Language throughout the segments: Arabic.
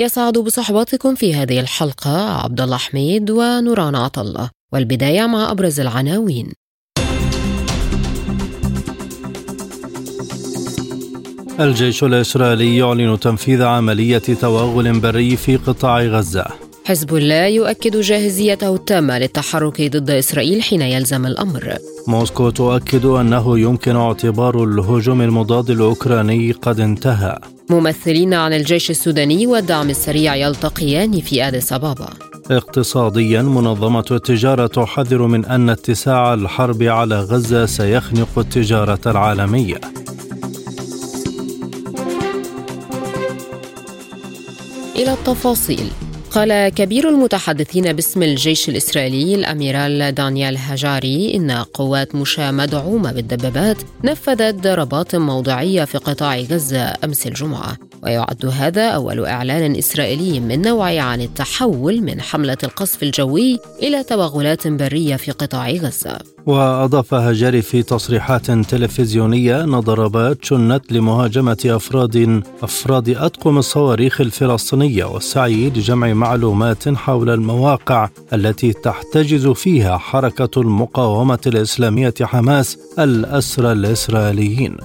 يسعد بصحبتكم في هذه الحلقة عبد الله حميد ونوران عطلة والبداية مع أبرز العناوين. الجيش الإسرائيلي يعلن تنفيذ عملية توغل بري في قطاع غزة. حزب الله يؤكد جاهزيته التامة للتحرك ضد إسرائيل حين يلزم الأمر. موسكو تؤكد أنه يمكن اعتبار الهجوم المضاد الأوكراني قد انتهى. ممثلين عن الجيش السوداني والدعم السريع يلتقيان في أديس أبابا. اقتصاديا منظمة التجارة تحذر من أن اتساع الحرب على غزة سيخنق التجارة العالمية. إلى التفاصيل. قال كبير المتحدثين باسم الجيش الإسرائيلي الأميرال دانيال هاجاري إن قوات مشاة مدعومة بالدبابات نفذت ضربات موضعية في قطاع غزة أمس الجمعة. ويعد هذا أول إعلان إسرائيلي من نوعه عن التحول من حملة القصف الجوي إلى توغلات برية في قطاع غزة. وأضاف هجاري في تصريحات تلفزيونية أن ضربات شنت لمهاجمة أفراد أفراد أطقم الصواريخ الفلسطينية والسعي لجمع معلومات حول المواقع التي تحتجز فيها حركة المقاومة الإسلامية حماس الأسرى الإسرائيليين.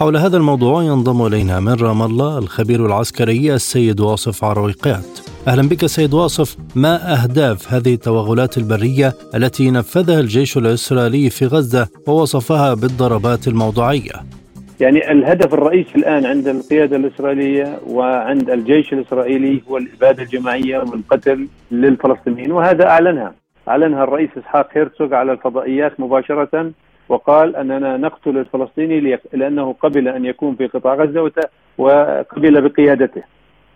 حول هذا الموضوع ينضم إلينا من رام الله الخبير العسكري السيد واصف عرويقات أهلا بك سيد واصف. ما أهداف هذه التوغلات البرية التي نفذها الجيش الإسرائيلي في غزة ووصفها بالضربات الموضوعية؟ يعني الهدف الرئيسي الآن عند القيادة الإسرائيلية وعند الجيش الإسرائيلي هو الإبادة الجماعية والقتل للفلسطينيين وهذا أعلنها. أعلنها الرئيس إسحاق هيرتسوغ على الفضائيات مباشرة وقال أننا نقتل الفلسطيني لأنه قبل أن يكون في قطاع غزة وقبل بقيادته.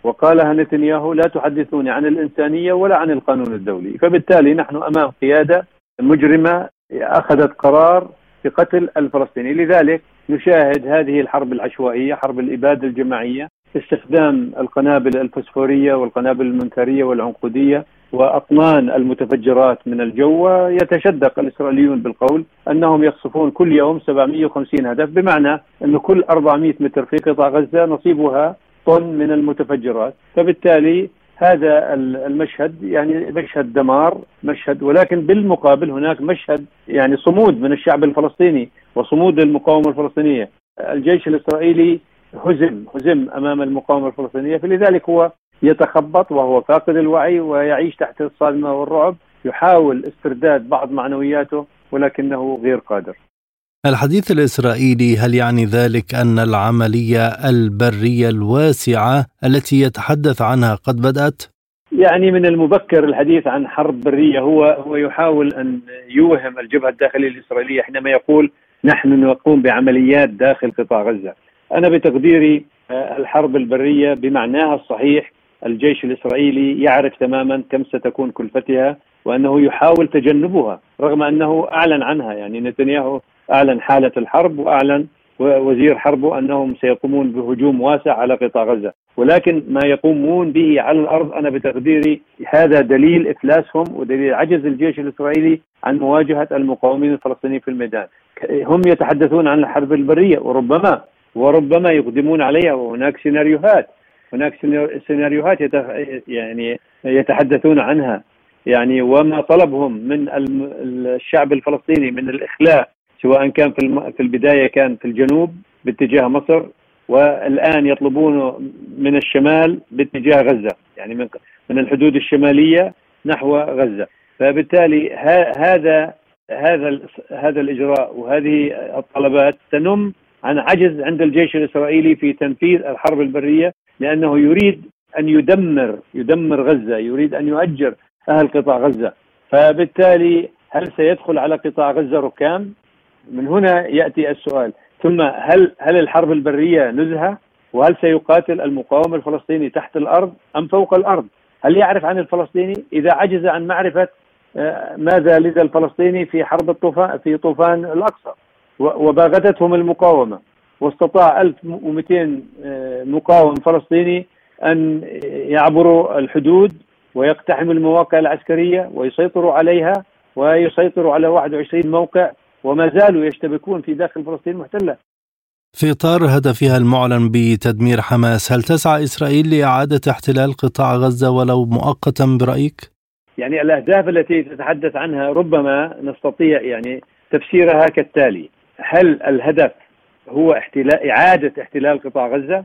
وقالها نتنياهو لا تحدثوني عن الإنسانية ولا عن القانون الدولي. فبالتالي نحن أمام قيادة مجرمة أخذت قرار بقتل الفلسطيني. لذلك نشاهد هذه الحرب العشوائية حرب الإبادة الجماعية استخدام القنابل الفسفوريه والقنابل المنكريه والعنقودية وأطنان المتفجرات من الجو يتشدق الإسرائيليون بالقول أنهم يقصفون كل يوم 750 هدف بمعنى انه كل 400 متر في قطاع غزة نصيبها طن من المتفجرات. فبالتالي هذا المشهد يعني مشهد دمار مشهد ولكن بالمقابل هناك مشهد يعني صمود من الشعب الفلسطيني وصمود المقاومة الفلسطينية. الجيش الإسرائيلي هزم هزم أمام المقاومة الفلسطينية فلذلك هو يتخبط وهو فاقد الوعي ويعيش تحت الصدمه والرعب يحاول استرداد بعض معنوياته ولكنه غير قادر الحديث الإسرائيلي هل يعني ذلك أن العملية البرية الواسعة التي يتحدث عنها قد بدأت؟ يعني من المبكر الحديث عن حرب برية هو هو يحاول أن يوهم الجبهة الداخلية الإسرائيلية حينما يقول نحن نقوم بعمليات داخل قطاع غزة أنا بتقديري الحرب البرية بمعناها الصحيح الجيش الإسرائيلي يعرف تماما كم ستكون كلفتها وأنه يحاول تجنبها رغم أنه أعلن عنها يعني نتنياهو أعلن حالة الحرب وأعلن وزير حربه أنهم سيقومون بهجوم واسع على قطاع غزة. ولكن ما يقومون به على الأرض أنا بتقديري هذا دليل إفلاسهم ودليل عجز الجيش الإسرائيلي عن مواجهة المقاومين الفلسطينيين في الميدان. هم يتحدثون عن الحرب البرية وربما وربما يقدمون عليها وهناك سيناريوهات. هناك سيناريوهات يعني يتحدثون عنها. يعني وما طلبهم من الشعب الفلسطيني من الإخلاء سواء كان في في البداية كان في الجنوب باتجاه مصر والآن يطلبونه من الشمال باتجاه غزة. يعني من من الحدود الشمالية نحو غزة. فبالتالي هذا هذا هذا الإجراء وهذه الطلبات تنم عن عجز عند الجيش الإسرائيلي في تنفيذ الحرب البرية لأنه يريد أن يدمر يدمر غزة، يريد أن يؤجر أهل قطاع غزة، فبالتالي هل سيدخل على قطاع غزة ركام؟ من هنا يأتي السؤال، ثم هل هل الحرب البرية نزهة؟ وهل سيقاتل المقاوم الفلسطيني تحت الأرض أم فوق الأرض؟ هل يعرف عن الفلسطيني؟ إذا عجز عن معرفة آه، ماذا لدى الفلسطيني في حرب الطوفان في طوفان الأقصى وباغتتهم المقاومة واستطاع 1200 آه، مقاوم فلسطيني أن يعبروا الحدود ويقتحموا المواقع العسكرية ويسيطروا عليها ويسيطروا على 21 موقع وما زالوا يشتبكون في داخل فلسطين المحتله. في إطار هدفها المعلن بتدمير حماس، هل تسعى إسرائيل لإعادة احتلال قطاع غزة ولو مؤقتا برأيك؟ يعني الأهداف التي تتحدث عنها ربما نستطيع يعني تفسيرها كالتالي: هل الهدف هو احتلال إعادة احتلال قطاع غزة؟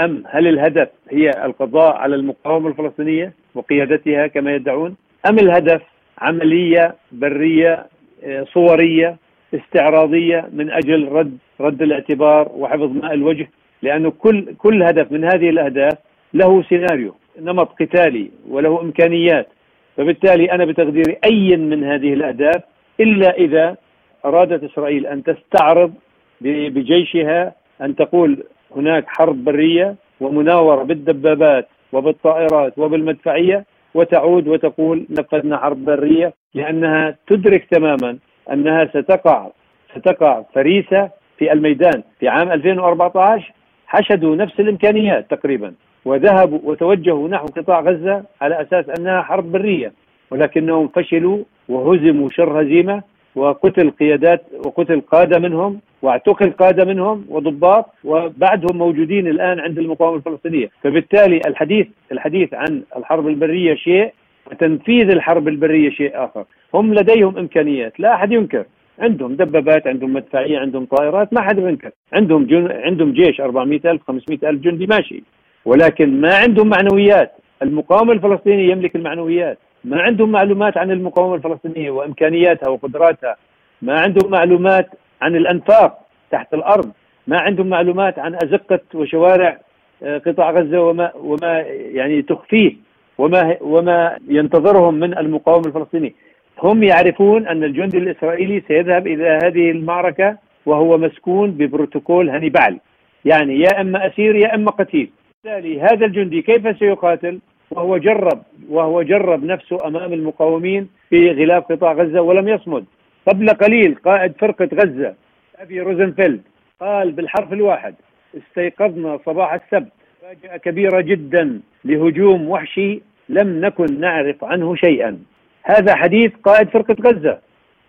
أم هل الهدف هي القضاء على المقاومة الفلسطينية وقيادتها كما يدعون؟ أم الهدف عملية برية آه، صورية استعراضية من أجل رد رد الاعتبار وحفظ ماء الوجه لأنه كل كل هدف من هذه الأهداف له سيناريو نمط قتالي وله إمكانيات فبالتالي أنا بتقديري أي من هذه الأهداف إلا إذا أرادت إسرائيل أن تستعرض بجيشها أن تقول هناك حرب برية ومناورة بالدبابات وبالطائرات وبالمدفعية وتعود وتقول نفذنا حرب برية لأنها تدرك تماما أنها ستقع ستقع فريسة في الميدان في عام 2014 حشدوا نفس الإمكانيات تقريبا وذهبوا وتوجهوا نحو قطاع غزة على أساس أنها حرب برية ولكنهم فشلوا وهزموا شر هزيمة وقتل قيادات وقتل قادة منهم واعتقل قادة منهم وضباط وبعدهم موجودين الآن عند المقاومة الفلسطينية، فبالتالي الحديث الحديث عن الحرب البرية شيء وتنفيذ الحرب البرية شيء آخر، هم لديهم إمكانيات لا أحد ينكر، عندهم دبابات عندهم مدفعية عندهم طائرات ما حد ينكر. عندهم جن... عندهم جيش 400000 500000 جندي ماشي. ولكن ما عندهم معنويات. المقاومة الفلسطيني يملك المعنويات. ما عندهم معلومات عن المقاومة الفلسطينية وإمكانياتها وقدراتها ما عندهم معلومات عن الأنفاق تحت الأرض ما عندهم معلومات عن أزقة وشوارع آه، قطاع غزة وما وما يعني تخفيه وما وما ينتظرهم من المقاومة الفلسطينية هم يعرفون أن الجندي الإسرائيلي سيذهب إلى هذه المعركة وهو مسكون ببروتوكول هانيبال يعني يا إما أسير يا إما قتيل. بالتالي هذا الجندي كيف سيقاتل؟ وهو جرب وهو جرب نفسه أمام المقاومين في غلاف قطاع غزة ولم يصمد. قبل قليل قائد فرقة غزة أبي روزنفيلد قال بالحرف الواحد استيقظنا صباح السبت. فاجأة كبيرة جدا لهجوم وحشي لم نكن نعرف عنه شيئا. هذا حديث قائد فرقة غزة.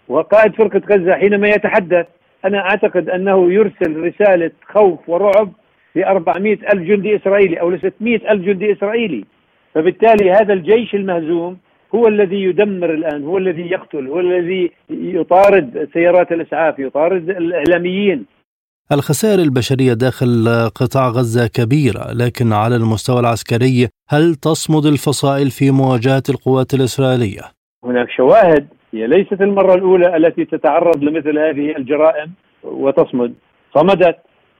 وقائد فرقة غزة حينما يتحدث أنا أعتقد أنه يرسل رسالة خوف ورعب ل 400 ألف جندي إسرائيلي أو ل 600 ألف جندي إسرائيلي. فبالتالي هذا الجيش المهزوم هو الذي يدمر الآن هو الذي يقتل هو الذي يطارد سيارات الإسعاف يطارد الإعلاميين. الخسائر البشرية داخل قطاع غزة كبيرة لكن على المستوى العسكري هل تصمد الفصائل في مواجهة القوات الإسرائيلية؟ هناك شواهد هي ليست المرة الأولى التي تتعرض لمثل هذه الجرائم وتصمد. صمدت.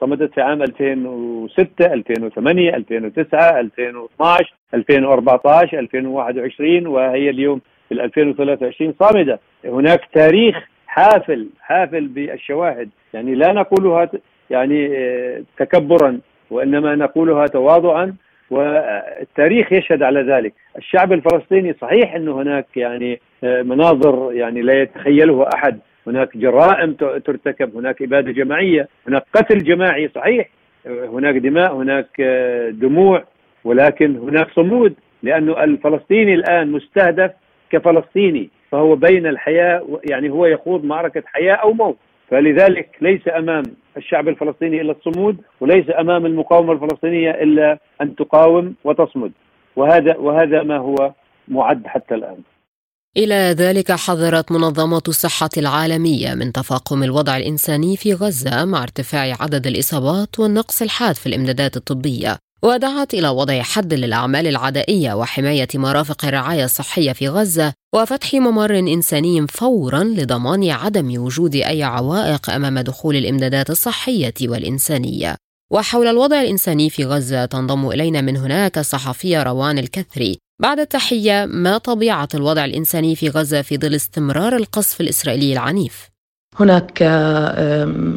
في عام 2006 2008 2009 2012 2014 2021 وهي اليوم في 2023 صامدة. هناك تاريخ حافل حافل بالشواهد. يعني لا نقولها يعني آه، تكبرا وإنما نقولها تواضعا والتاريخ يشهد على ذلك. الشعب الفلسطيني صحيح إنه هناك يعني آه، مناظر يعني لا يتخيلها أحد. هناك جرائم ترتكب هناك إبادة جماعية هناك قتل جماعي صحيح. هناك دماء هناك آه، دموع ولكن هناك صمود لأنه الفلسطيني الآن مستهدف كفلسطيني فهو بين الحياة يعني هو يخوض معركة حياة أو موت. فلذلك ليس أمام الشعب الفلسطيني إلا الصمود وليس أمام المقاومة الفلسطينية إلا أن تقاوم وتصمد. وهذا وهذا ما هو معد حتى الآن. إلى ذلك حذرت منظمة الصحة العالمية من تفاقم الوضع الإنساني في غزة مع ارتفاع عدد الإصابات والنقص الحاد في الإمدادات الطبية ودعت إلى وضع حد للأعمال العدائية وحماية مرافق الرعاية الصحية في غزة وفتح ممر إنساني فورا لضمان عدم وجود أي عوائق أمام دخول الإمدادات الصحية والإنسانية. وحول الوضع الإنساني في غزة تنضم إلينا من هناك الصحفية روان الكثري بعد التحية ما طبيعة الوضع الإنساني في غزة في ظل استمرار القصف الإسرائيلي العنيف؟ هناك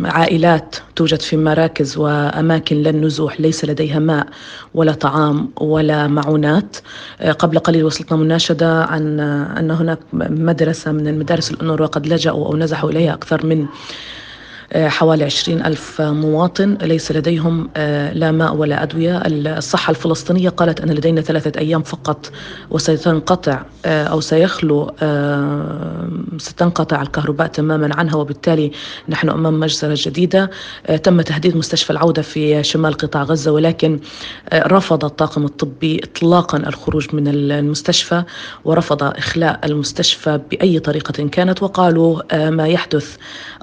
عائلات توجد في مراكز وأماكن للنزوح ليس لديها ماء ولا طعام ولا معونات آه، قبل قليل وصلتنا مناشدة عن أن هناك مدرسة من المدارس الأنور وقد لجأوا أو نزحوا إليها أكثر من حوالي عشرين ألف مواطن ليس لديهم آه، لا ماء ولا أدوية. الصحة الفلسطينية قالت أن لدينا ثلاثة أيام فقط وستنقطع آه، أو سيخلو آه، ستنقطع الكهرباء تماما عنها وبالتالي نحن أمام مجزرة جديدة. تم تهديد مستشفى العودة في شمال قطاع غزة ولكن رفض الطاقم الطبي إطلاقا الخروج من المستشفى ورفض إخلاء المستشفى بأي طريقة كانت وقالوا ما يحدث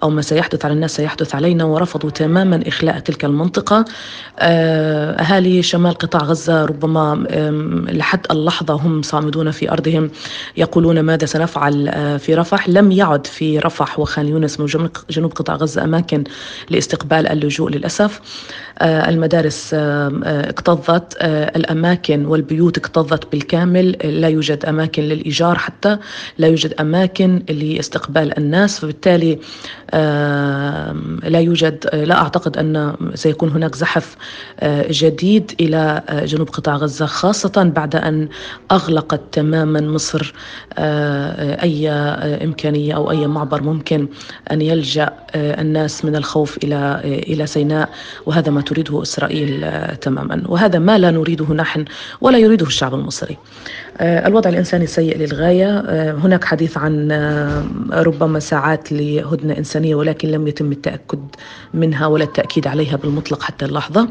أو ما سيحدث على الناس سيحدث علينا ورفضوا تماما إخلاء تلك المنطقة. آه، أهالي شمال قطاع غزة ربما لحد اللحظة هم صامدون في أرضهم يقولون ماذا سنفعل آه، في رفح. لم يعد في رفح وخان يونس من جنوب قطاع غزة أماكن لاستقبال اللجوء للأسف. آه، المدارس اكتظت الأماكن والبيوت اكتظت بالكامل. لا يوجد أماكن للإيجار حتى لا يوجد أماكن لاستقبال الناس. فبالتالي لا يوجد لا أعتقد أن سيكون هناك زحف آه، جديد إلى آه، جنوب قطاع غزة خاصة بعد أن أغلقت تماما مصر آه، أي إمكانية أو أي معبر ممكن أن يلجأ الناس من الخوف إلى إلى سيناء وهذا ما تريده إسرائيل تماما. وهذا ما لا نريده نحن ولا يريده الشعب المصري. الوضع الإنساني سيء للغاية. هناك حديث عن ربما ساعات لهدنة إنسانية ولكن لم يتم التأكد منها ولا التأكيد عليها بالمطلق حتى اللحظة.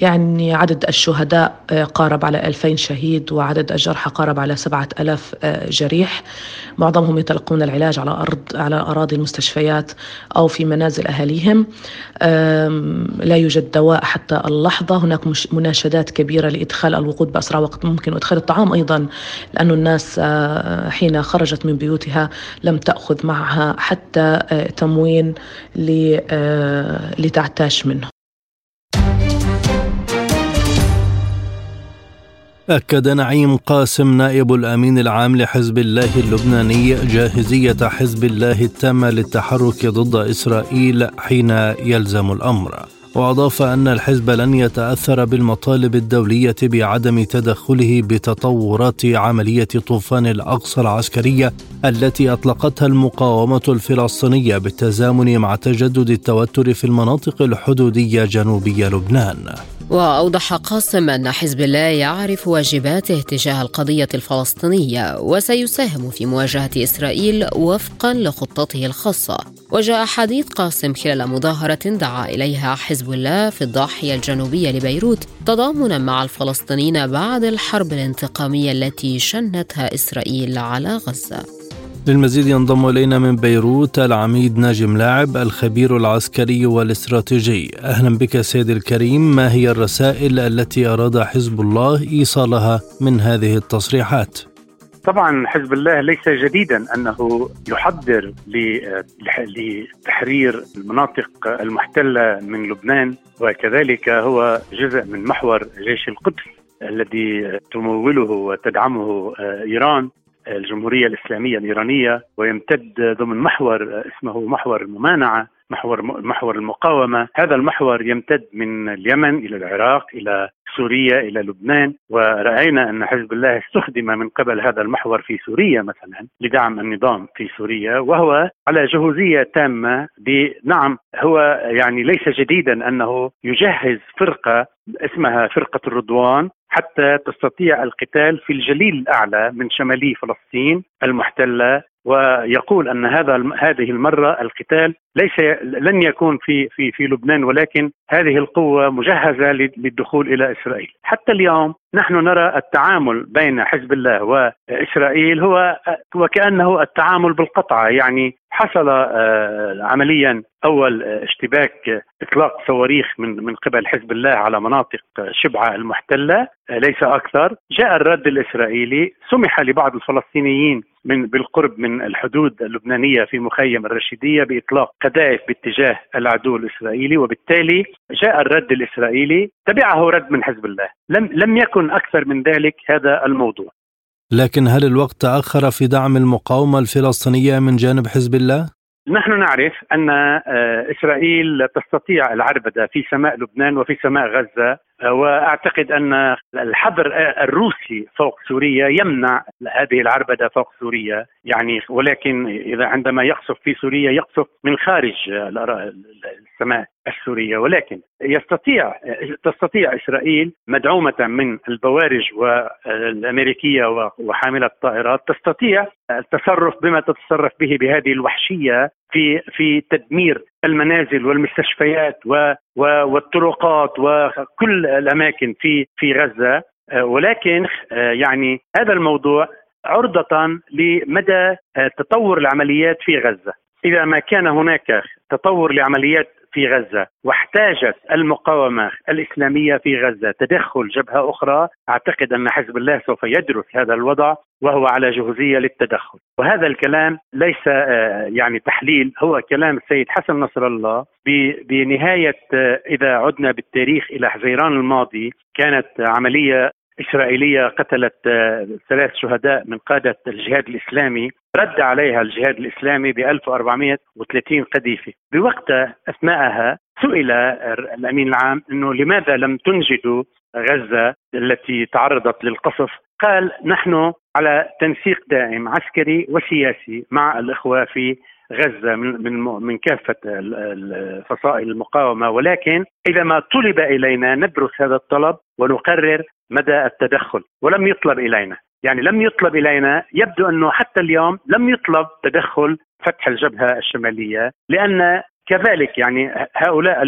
يعني عدد الشهداء آه، قارب على 2000 شهيد وعدد الجرحى قارب على 7000 آه، جريح. معظمهم يتلقون العلاج على أرض على أراضي المستشفيات أو في منازل أهاليهم. لا يوجد دواء حتى اللحظة. هناك مناشدات كبيرة لإدخال الوقود بأسرع وقت ممكن وإدخال الطعام أيضا لأن الناس آه، حين خرجت من بيوتها لم تأخذ معها حتى تموين لتعتاش منه. أكد نعيم قاسم نائب الأمين العام لحزب الله اللبناني جاهزية حزب الله التامة للتحرك ضد إسرائيل حين يلزم الأمر. وأضاف أن الحزب لن يتأثر بالمطالب الدولية بعدم تدخله بتطورات عملية طوفان الأقصى العسكرية التي أطلقتها المقاومة الفلسطينية بالتزامن مع تجدد التوتر في المناطق الحدودية جنوبي لبنان. وأوضح قاسم أن حزب الله يعرف واجباته تجاه القضية الفلسطينية وسيساهم في مواجهة إسرائيل وفقا لخطته الخاصة. وجاء حديث قاسم خلال مظاهرة دعا إليها حزب الله في الضاحية الجنوبية لبيروت تضامنا مع الفلسطينيين بعد الحرب الانتقامية التي شنتها إسرائيل على غزة. للمزيد ينضم إلينا من بيروت العميد ناجم لاعب الخبير العسكري والاستراتيجي. أهلا بك سيدي الكريم. ما هي الرسائل التي أراد حزب الله إيصالها من هذه التصريحات؟ طبعا حزب الله ليس جديدا أنه يحضر لتحرير المناطق المحتلة من لبنان وكذلك هو جزء من محور جيش القدس الذي تموله وتدعمه إيران. الجمهورية الإسلامية الإيرانية ويمتد ضمن محور اسمه محور الممانعة محور محور المقاومة. هذا المحور يمتد من اليمن إلى العراق إلى سوريا إلى لبنان ورأينا أن حزب الله استخدم من قبل هذا المحور في سوريا مثلا لدعم النظام في سوريا وهو على جهوزية تامة نعم هو يعني ليس جديدا أنه يجهز فرقة اسمها فرقة الرضوان حتى تستطيع القتال في الجليل الأعلى من شمالي فلسطين المحتلة ويقول أن هذا هذه المرة القتال ليس لن يكون في في في لبنان ولكن هذه القوة مجهزة للدخول إلى إسرائيل، حتى اليوم نحن نرى التعامل بين حزب الله وإسرائيل هو وكانه التعامل بالقطعه يعني حصل آه، عمليا أول اشتباك إطلاق صواريخ من من قبل حزب الله على مناطق شبعة المحتلة آه، ليس أكثر، جاء الرد الإسرائيلي سمح لبعض الفلسطينيين من بالقرب من الحدود اللبنانية في مخيم الرشيدية بإطلاق قذائف باتجاه العدو الإسرائيلي وبالتالي جاء الرد الإسرائيلي. تبعه رد من حزب الله. لم لم يكن أكثر من ذلك هذا الموضوع. لكن هل الوقت تأخر في دعم المقاومة الفلسطينية من جانب حزب الله؟ نحن نعرف أن آه، إسرائيل تستطيع العربدة في سماء لبنان وفي سماء غزة وأعتقد أن الحظر الروسي فوق سوريا يمنع هذه العربدة فوق سوريا. يعني ولكن إذا عندما يقصف في سوريا يقصف من خارج السماء السورية. ولكن يستطيع تستطيع إسرائيل مدعومة من البوارج والأمريكية وحاملة الطائرات تستطيع التصرف بما تتصرف به بهذه الوحشية في في تدمير المنازل والمستشفيات والطرقات وكل الأماكن في في غزة. ولكن يعني هذا الموضوع عرضة لمدى تطور العمليات في غزة. إذا ما كان هناك تطور لعمليات في غزة واحتاجت المقاومة الإسلامية في غزة تدخل جبهة أخرى. أعتقد أن حزب الله سوف يدرس هذا الوضع وهو على جهوزية للتدخل. وهذا الكلام ليس آه، يعني تحليل هو كلام السيد حسن نصر الله. بنهاية آه، إذا عدنا بالتاريخ إلى حزيران الماضي كانت عملية إسرائيلية قتلت آه، ثلاث شهداء من قادة الجهاد الإسلامي. رد عليها الجهاد الإسلامي ب 1430 قذيفة. بوقتها أثناءها سئل الأمين العام أنه لماذا لم تنجدوا غزة التي تعرضت للقصف؟ قال نحن على تنسيق دائم عسكري وسياسي مع الإخوة في غزة من من من كافة فصائل المقاومة. ولكن إذا ما طلب إلينا ندرس هذا الطلب ونقرر مدى التدخل ولم يطلب إلينا. يعني لم يطلب إلينا يبدو أنه حتى اليوم لم يطلب تدخل فتح الجبهة الشمالية لأن كذلك يعني هؤلاء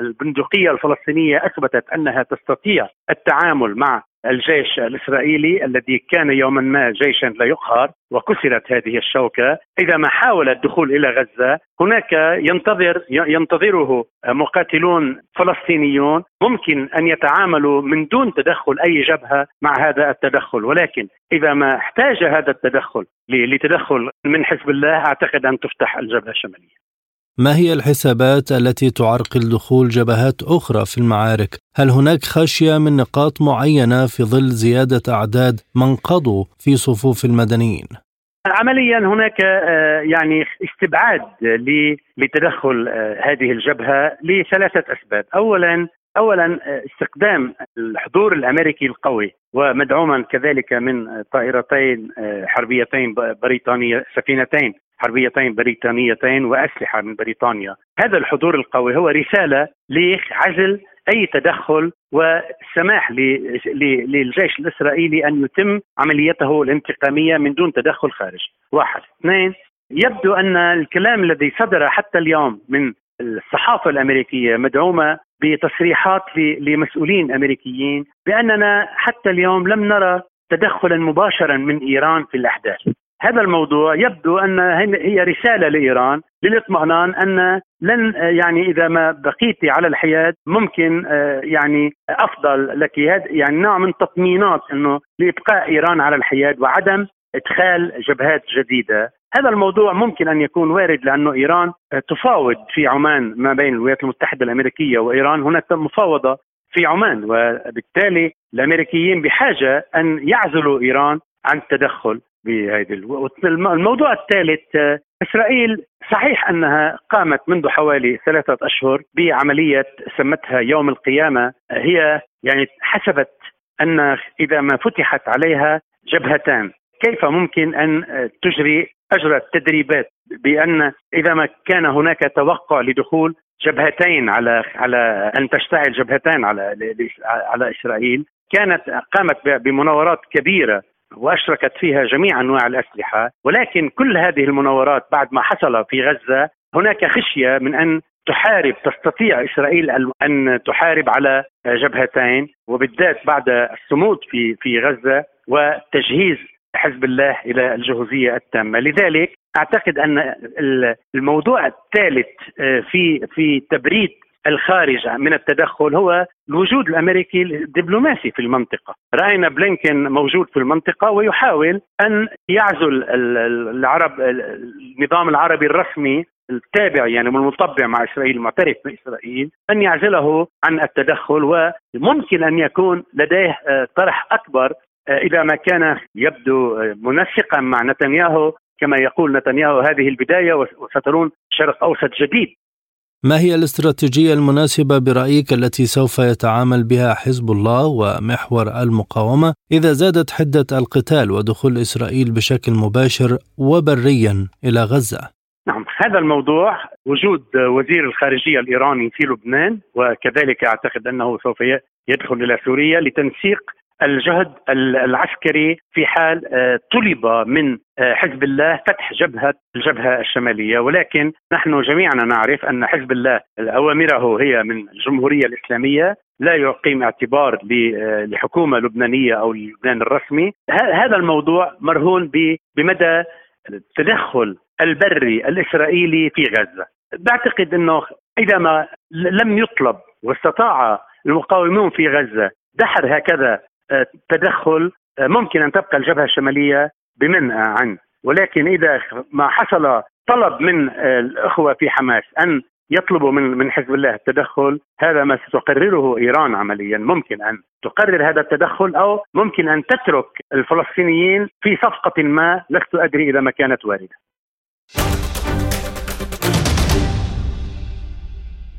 البندقية الفلسطينية أثبتت أنها تستطيع التعامل مع الجيش الإسرائيلي الذي كان يوما ما جيشا لا يقهر وكسرت هذه الشوكة، إذا ما حاول الدخول إلى غزة هناك ينتظر ينتظره مقاتلون فلسطينيون ممكن أن يتعاملوا من دون تدخل أي جبهة مع هذا التدخل، ولكن إذا ما احتاج هذا التدخل لتدخل من حزب الله أعتقد أن تفتح الجبهة الشمالية. ما هي الحسابات التي تعرقل دخول جبهات أخرى في المعارك؟ هل هناك خشية من نقاط معينة في ظل زيادة أعداد من قضوا في صفوف المدنيين؟ عمليا هناك آه، يعني استبعاد لتدخل آه، هذه الجبهة لثلاثة أسباب، اولا اولا آه، استخدام الحضور الأمريكي القوي ومدعوما كذلك من طائرتين حربيتين بريطانيه سفينتين حربيتين بريطانيتين وأسلحة من بريطانيا، هذا الحضور القوي هو رسالة لعزل أي تدخل والسماح للجيش الإسرائيلي أن يتم عمليته الانتقامية من دون تدخل خارجي. واحد، اثنين. يبدو أن الكلام الذي صدر حتى اليوم من الصحافة الأمريكية مدعومة بتصريحات لمسؤولين أمريكيين بأننا حتى اليوم لم نرى تدخلا مباشرا من إيران في الأحداث. هذا الموضوع يبدو أن هي رسالة لإيران للاطمئنان أن لن يعني إذا ما بقيت على الحياد ممكن آه، يعني أفضل لك. يعني نوع من تطمينات إنه لإبقاء إيران على الحياد وعدم إدخال جبهات جديدة. هذا الموضوع ممكن أن يكون وارد لأنه إيران تفاوض في عمان ما بين الولايات المتحدة الأمريكية وإيران. هناك مفاوضة في عمان وبالتالي الأمريكيين بحاجة أن يعزلوا إيران عن التدخل بهذه الموضوع الثالث إسرائيل صحيح أنها قامت منذ حوالي ثلاثة أشهر بعملية سمتها يوم القيامة. هي يعني حسبت أن إذا ما فتحت عليها جبهتان. كيف ممكن أن تجري اجرت تدريبات بأن إذا ما كان هناك توقع لدخول جبهتين على على أن تشتعل جبهتان على على إسرائيل كانت قامت بمناورات كبيرة وأشركت فيها جميع أنواع الأسلحة ولكن كل هذه المناورات بعد ما حصل في غزة هناك خشية من أن تحارب تستطيع إسرائيل أن تحارب على جبهتين وبالذات بعد الصمود في في غزة وتجهيز حزب الله إلى الجهوزية التامة، لذلك أعتقد أن الموضوع الثالث آه، في في تبريد الخارج من التدخل هو الوجود الأمريكي الدبلوماسي في المنطقة، رأينا بلينكن موجود في المنطقة ويحاول أن يعزل العرب النظام العربي الرسمي التابع يعني المطبع مع إسرائيل المعترف بإسرائيل أن يعزله عن التدخل وممكن أن يكون لديه آه، طرح أكبر اذا ما كان يبدو منسقا مع نتنياهو كما يقول نتنياهو هذه البداية وسترون شرق أوسط جديد ما هي الاستراتيجية المناسبة برأيك التي سوف يتعامل بها حزب الله ومحور المقاومة إذا زادت حدة القتال ودخول إسرائيل بشكل مباشر وبريا إلى غزة؟ نعم هذا الموضوع وجود وزير الخارجية الإيراني في لبنان وكذلك أعتقد أنه سوف يدخل إلى سوريا لتنسيق الجهد العسكري في حال آه، طلب من آه، حزب الله فتح جبهة الجبهة الشمالية. ولكن نحن جميعا نعرف أن حزب الله أوامره هي من الجمهورية الإسلامية لا يقيم اعتبار آه، لحكومة لبنانية أو لبنان الرسمي. هذا الموضوع مرهون بمدى التدخل البري الإسرائيلي في غزة. بعتقد أنه إذا ما لم يطلب واستطاع المقاومون في غزة دحر هكذا تدخل ممكن أن تبقى الجبهة الشمالية بمنأى عنه ولكن إذا ما حصل طلب من الأخوة في حماس أن يطلبوا من من حزب الله التدخل هذا ما ستقرره إيران عمليا. ممكن أن تقرر هذا التدخل أو ممكن أن تترك الفلسطينيين في صفقة ما لست أدري إذا ما كانت واردة.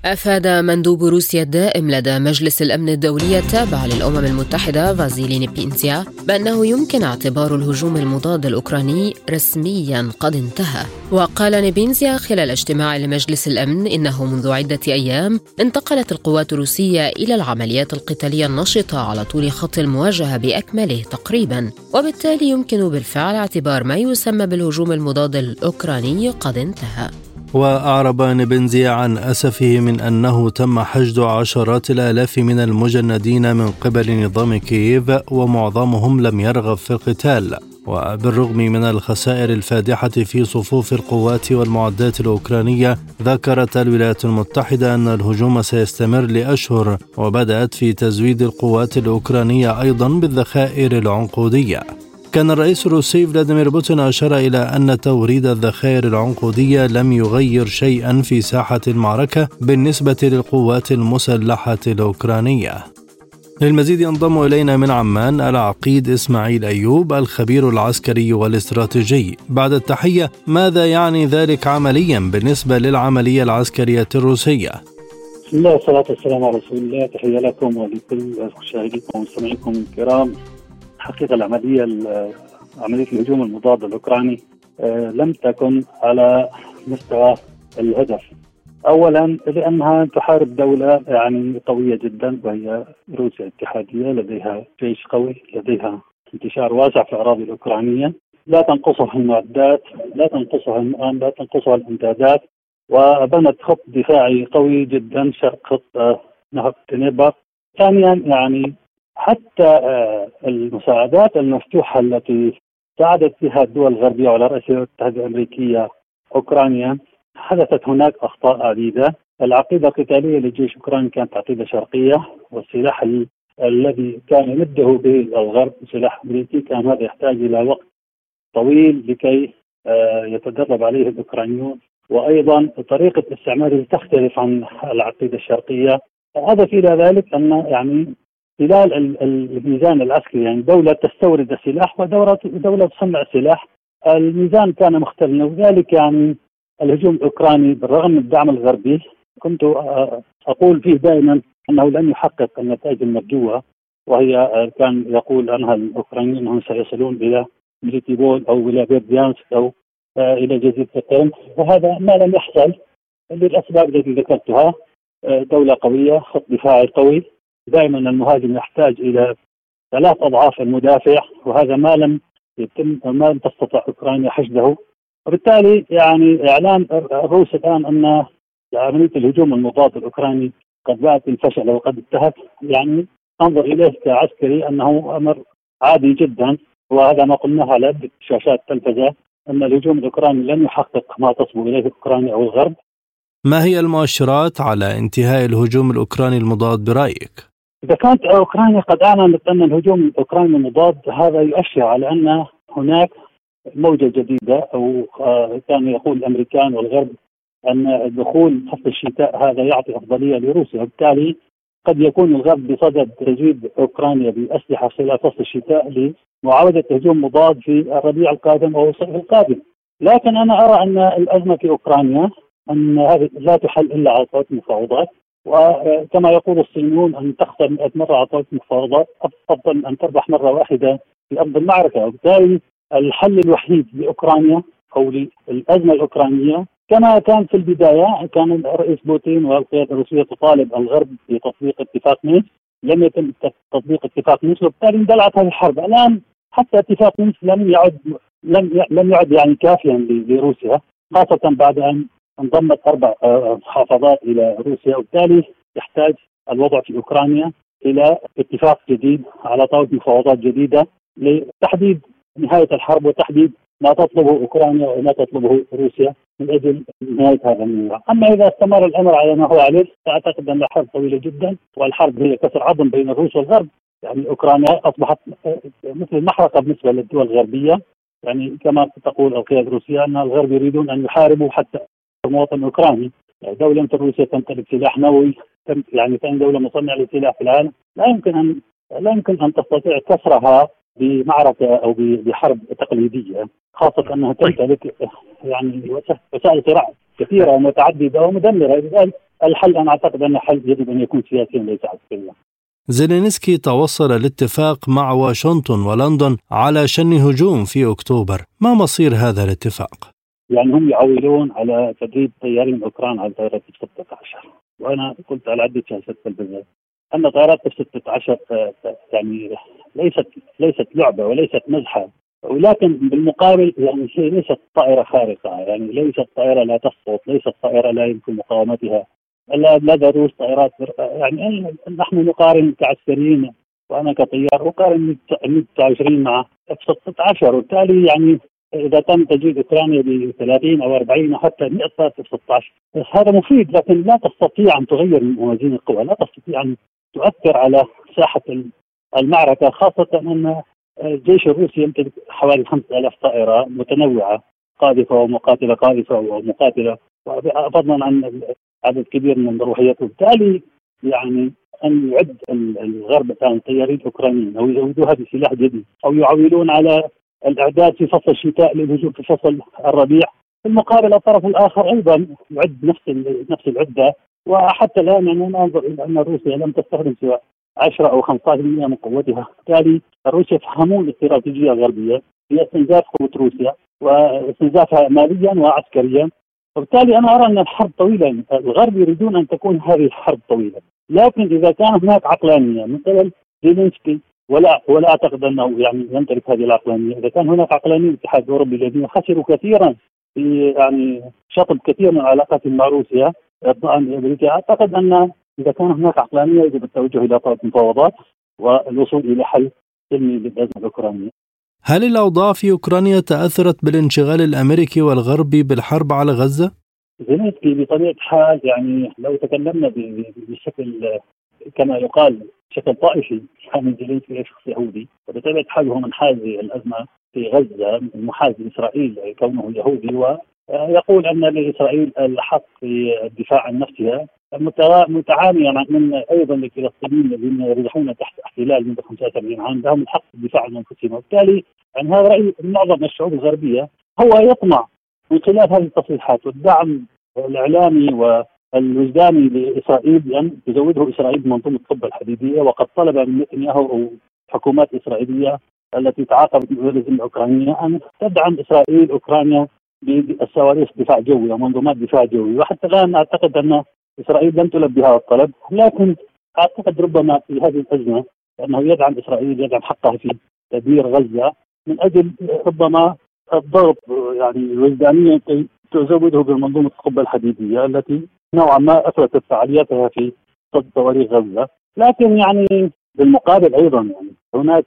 أفاد مندوب روسيا الدائم لدى مجلس الأمن الدولي التابع للأمم المتحدة فازيلي نيبينزيا بأنه يمكن اعتبار الهجوم المضاد الأوكراني رسميا قد انتهى. وقال نيبينزيا خلال اجتماع لمجلس الأمن إنه منذ عدة أيام انتقلت القوات الروسية إلى العمليات القتالية النشطة على طول خط المواجهة بأكمله تقريبا. وبالتالي يمكن بالفعل اعتبار ما يسمى بالهجوم المضاد الأوكراني قد انتهى. وأعرب نبنزي عن أسفه من أنه تم حشد عشرات الآلاف من المجندين من قبل نظام كييف ومعظمهم لم يرغب في القتال. وبالرغم من الخسائر الفادحة في صفوف القوات والمعدات الأوكرانية ذكرت الولايات المتحدة أن الهجوم سيستمر لأشهر وبدأت في تزويد القوات الأوكرانية أيضا بالذخائر العنقودية. كان الرئيس الروسي فلاديمير بوتين أشار إلى أن توريد الذخائر العنقودية لم يغير شيئا في ساحة المعركة بالنسبة للقوات المسلحة الأوكرانية. للمزيد ينضم إلينا من عمان العقيد إسماعيل أيوب الخبير العسكري والاستراتيجي. بعد التحية ماذا يعني ذلك عمليا بالنسبة للعملية العسكرية الروسية؟ بسم الله والصلاة والسلام على رسول الله. تحية لكم ولكل مشاهديكم ومستمعيكم الكرام. حقيقه العملية عملية الهجوم المضاد الأوكراني آه، لم تكن على مستوى الهدف. اولا لأنها تحارب دولة يعني قوية جدا وهي روسيا الاتحادية لديها جيش قوي لديها انتشار واسع في الأراضي الأوكرانية. لا تنقصها المعدات لا تنقصها الان لا تنقصها الإمدادات وبنت خط دفاعي قوي جدا شرق خط آه، نهر تنيبر. ثانيا يعني حتى آه، المساعدات المفتوحة التي ساعدت فيها الدول الغربية وعلى راسها المتحده الأمريكية أوكرانيا حدثت هناك أخطاء عديدة. العقيدة القتالية لجيش أوكرانيا كانت عقيدة شرقية والسلاح الذي كان يمده به الغرب سلاح أمريكي كان هذا يحتاج إلى وقت طويل لكي آه، يتدرب عليه الأوكرانيون. وأيضا طريقة استعماله تختلف عن العقيدة الشرقية. أضف إلى ذلك أن يعني خلال الميزان العسكري يعني دولة تستورد السلاح ودولة دولة تصنع السلاح. الميزان كان مختلفا وذلك يعني الهجوم الأوكراني بالرغم من الدعم الغربي. كنت أقول فيه دائما أنه لن يحقق النتائج المرجوة وهي كان يقول عنها الأوكرانيين أنهم سيصلون إلى ميليتيبول أو إلى بيرديانسك أو إلى جزيرة القرم وهذا ما لم يحصل للأسباب التي ذكرتها. دولة قوية خط دفاعي قوي. دائما المهاجم يحتاج إلى ثلاث أضعاف المدافع وهذا ما لم يتم ما لم تستطع أوكرانيا حشده وبالتالي يعني إعلان الروس الآن أن عمليه الهجوم المضاد الأوكراني قد بات الفشل وقد انتهت. يعني أنظر إليه كعسكري أنه أمر عادي جدا وهذا ما قلناه على شاشات التلفزه أن الهجوم الأوكراني لن يحقق ما تصبو إليه أوكرانيا أو الغرب. ما هي المؤشرات على انتهاء الهجوم الأوكراني المضاد برأيك؟ إذا كانت أوكرانيا قد أعلنت أن الهجوم الاوكراني المضاد هذا يؤشر على أن هناك موجة جديدة أو آه، كان يقول الأمريكان والغرب أن دخول فصل الشتاء هذا يعطي أفضلية لروسيا وبالتالي قد يكون الغرب بصدد تزويد أوكرانيا بأسلحة خلال فصل الشتاء لمعاودة هجوم مضاد في الربيع القادم أو الصيف القادم. لكن أنا أرى أن الأزمة في أوكرانيا أن هذه لا تحل إلا على طاوله المفاوضات وكما يقول الصينيون أن تخسر 100 مره على طاوله المفاوضات أفضل من أن تربح مرة واحدة في أرض المعركة. وبالتالي الحل الوحيد لأوكرانيا أو للأزمة الأوكرانية كما كان في البداية كان الرئيس بوتين والقيادة الروسية تطالب الغرب بتطبيق اتفاق مينسك. لم يتم تطبيق اتفاق مينسك وبالتالي اندلعت هذه الحرب. الآن حتى اتفاق مينسك لم يعد لم لم يعد يعني كافيا لروسيا خاصة بعد أن انضمت أربع آه، محافظات إلى روسيا وبالتالي يحتاج الوضع في أوكرانيا إلى اتفاق جديد على طاولة مفاوضات جديدة لتحديد نهاية الحرب وتحديد ما تطلبه أوكرانيا وما تطلبه روسيا من أجل نهاية هذا النزاع، أما إذا استمر الأمر على ما هو عليه فأعتقد أن الحرب طويلة جدا والحرب هي كسر عظم بين الروس والغرب، يعني أوكرانيا أصبحت مثل المحرقة بالنسبة للدول الغربية، يعني كما تقول القيادة الروسية أن الغرب يريدون أن يحاربوا حتى المواطن الاوكراني، يعني دولة مثل روسيا تمتلك سلاح نووي يعني ثاني دولة مصنعة للسلاح في العالم، لا يمكن ان لا يمكن أن تستطيع كسرها بمعركة أو بحرب تقليدية خاصة أنها تمتلك يعني وسائل صراع كثيرة ومتعددة ومدمرة. لذلك الحل أنا أعتقد أن الحل يجب أن يكون سياسيا ليس عسكريا. زيلينسكي توصل الاتفاق مع واشنطن ولندن على شن هجوم في أكتوبر، ما مصير هذا الاتفاق؟ يعني هم يعولون على تدريب طيارين أوكران على طائرات 16 وأنا قلت على عدة جلسات التلفزيون أن طائرات اف 16 يعني ليست ليست لعبة وليست مزحة. ولكن بالمقابل يعني هي ليست طائرة خارقة. يعني ليست طائرة لا تسقط ليست طائرة لا يمكن مقاومتها. لدى الروس طائرات يعني نحن نقارن كعسكريين وأنا كطيار أقارن 29 مع اف 16 وبالتالي يعني إذا تم تزويد أوكرانيا ب 30 أو 40 أو حتى 100 طائره اف 16 هذا مفيد لكن لا تستطيع أن تغير موازين القوى، لا تستطيع أن تؤثر على ساحة المعركة خاصة أن الجيش الروسي يمتلك حوالي 5000 طائرة متنوعة قاذفة ومقاتلة قاذفة ومقاتلة. فضلا عن عدد كبير من المروحيات وبالتالي يعني أن يعد الغرب الآن طيارين أوكرانيين أو يزودوها بسلاح جديد أو يعولون على الإعداد في فصل الشتاء للهجوم في فصل الربيع. في المقابل الطرف الآخر أيضا يعد نفس نفس العدة. وحتى الآن يعني ننظر إلى أن روسيا لم تستخدم سوى 10 أو 15% من قوتها، بالتالي الروس يفهمون الاستراتيجيه الغربيه هي استنزاف قوة روسيا واستنزافها ماليا وعسكريا، وبالتالي أنا أرى أن الحرب طويلة، الغرب يريدون أن تكون هذه الحرب طويلة، لكن إذا كان هناك عقلانية من قبل زيلينسكي ولا ولا أعتقد أنه يعني يمتلك هذه العقلانية، إذا كان هناك عقلانيه الاتحاد الأوروبي الذين خسروا كثيرا في يعني شطب كثير من علاقاتهم مع روسيا أعتقد أن إذا كان هناك عقلانية يجب التوجه إلى المفاوضات والوصول إلى حل سلمي للأزمة الأوكرانية. هل الأوضاع في أوكرانيا تأثرت بالانشغال الأمريكي والغربي بالحرب على غزة؟ زيلينسكي بطبيعة الحال يعني لو تكلمنا بشكل كما يقال بشكل طائفي كان زيلينسكي شخص يهودي وبطبيعه الحال هو منحاز الأزمة في غزة محاز لاسرائيل كونه يهودي ويقول أن لإسرائيل الحق في الدفاع عن نفسها متعاميا من أيضا للفلسطينيين الذين يريحون تحت احتلال منذ 75 عام لهم الحق في الدفاع عن أنفسهم. وبالتالي يعني هذا رأي معظم الشعوب الغربية هو يطمع من خلال هذه التصريحات والدعم الإعلامي والوجداني لإسرائيل بان تزوده إسرائيل بمنظومه الطب الحديدية وقد طلب من نتنياهو حكومات إسرائيلية التي تعاقبت مع الازمه الأوكرانية أن تدعم إسرائيل أوكرانيا بالصواريخ دفاع جوي ومنظومات دفاع جوي. وحتى الآن أعتقد أن إسرائيل لم تلبي هذا الطلب. لكن أعتقد ربما في هذه الأزمة أنه يدعم إسرائيل يدعم حقها في تدمير غزة من أجل ربما الضغط يعني وجدانيا كي تزوده بمنظومة القبه الحديدية التي نوعا ما أثبتت فعاليتها في صد صواريخ غزة. لكن يعني بالمقابل أيضا يعني هناك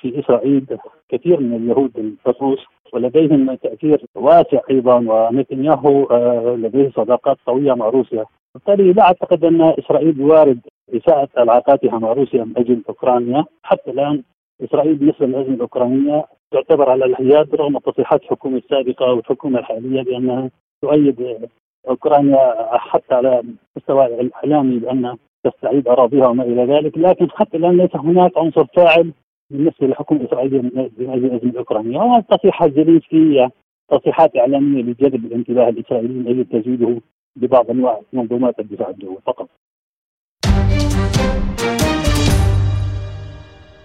في إسرائيل كثير من اليهود الروس ولديهم تأثير واسع أيضا ونتنياهو آه، لديه صداقات قوية مع روسيا. بالتالي لا أعتقد أن إسرائيل يوارد إساءة علاقاتها مع روسيا من أجل أوكرانيا. حتى الآن إسرائيل بالنسبة للازمه الأوكرانية تعتبر على الحياد رغم تصريحات الحكومة السابقه والحكومة الحالية بأنها تؤيد اوكرانيا حتى على مستوى الاعلامي بأن تستعيد أراضيها وما إلى ذلك لكن حتى الآن ليس هناك عنصر فاعل بالنسبة للحكومه الاسرائيليه من أجل الازمه الاوكرانيه وتصريحات زيلينسكي تصريحات إعلامية لجذب الانتباه الاسرائيلي من أجل تزويده ببعض أنواع منظومات الدفاع الجوي فقط.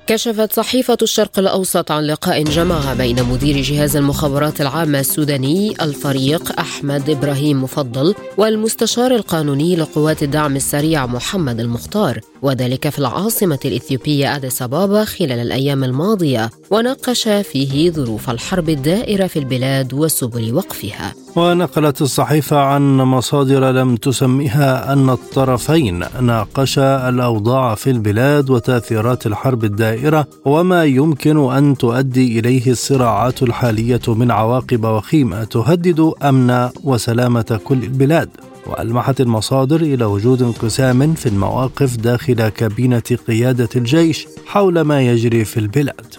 كشفت صحيفة الشرق الأوسط عن لقاء جمع بين مدير جهاز المخابرات العامة السوداني الفريق أحمد إبراهيم مفضل والمستشار القانوني لقوات الدعم السريع محمد المختار. وذلك في العاصمة الإثيوبية أديس أبابا خلال الأيام الماضية وناقش فيه ظروف الحرب الدائرة في البلاد وسبل وقفها. ونقلت الصحيفة عن مصادر لم تسمها أن الطرفين ناقشا الأوضاع في البلاد وتأثيرات الحرب الدائرة وما يمكن أن تؤدي إليه الصراعات الحالية من عواقب وخيمة تهدد أمن وسلامة كل البلاد. وألمحت المصادر إلى وجود انقسام في المواقف داخل كابينة قيادة الجيش حول ما يجري في البلاد.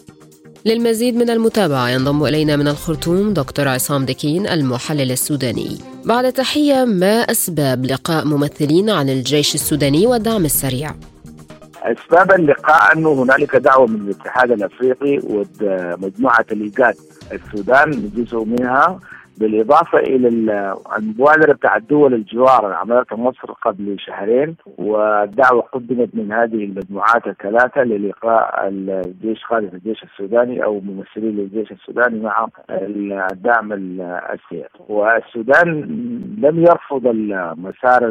للمزيد من المتابعة ينضم إلينا من الخرطوم دكتور عصام دكين المحلل السوداني. بعد تحية ما أسباب لقاء ممثلين عن الجيش السوداني والدعم السريع؟ اسباب اللقاء أنه هنالك دعوة من الاتحاد الأفريقي ومجموعه الايجاد السودان جزء منها. بالإضافة إلى المبادرة بتاع الدول الجوار عملتها مصر قبل شهرين والدعوة قدمت من هذه المجموعات الثلاثة للقاء الجيش قاده الجيش السوداني أو ممثلين للجيش السوداني مع الدعم السياسي. والسودان لم يرفض المسار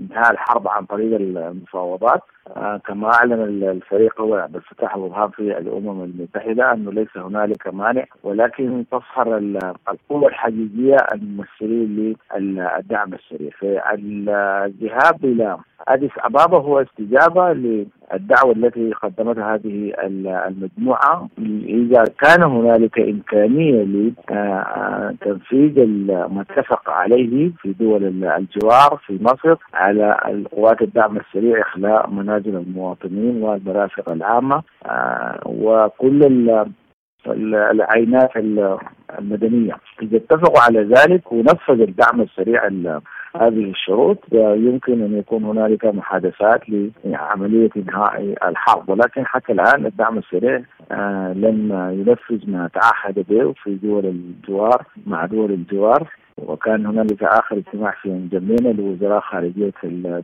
انتهاء الحرب عن طريق المفاوضات. كما أعلن الفريق الفتاح الوهاب في الأمم المتحدة انه ليس هنالك مانع ولكن تظهر القوة الحقيقية الممثلين للدعم السريع فالذهاب إلى أديس أبابا هو استجابة للدعوة التي قدمتها هذه المجموعة. إذا كان هنالك إمكانية لتنفيذ ما اتفق عليه في دول الجوار في مصر على القوات الدعم السريع اخلاء منازل المواطنين والمرافق العامة وكل العينات المدنية. إذا اتفقوا على ذلك ونفذ الدعم السريع هذه الشروط يمكن أن يكون هنالك محادثات لعملية إنهاء الحرب. ولكن حتى الآن الدعم السريع آه لم ينفذ ما تعهد به في دول الجوار مع دول الجوار. وكان هنالك آخر اجتماع في جمينة لوزراء خارجية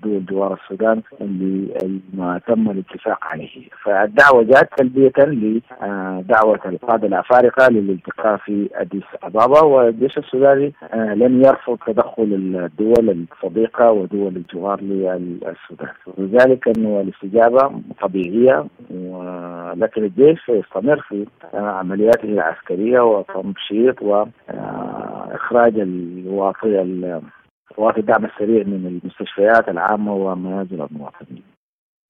دول جوار السودان اللي ما تم الاتفاق عليه. فالدعوة جاءت تلبيه لدعوه القادة الأفارقة للالتقاء في أديس أبابا والجيش السوداني لم يرفض تدخل الدول الصديقة ودول الجوار للسودان. لذلك أنه الاستجابة طبيعية ولكن الجيش سيستمر في عملياته العسكرية وتمشيط واخراج واقي الدعم السريع من المستشفيات العامة ومنازل المواطنين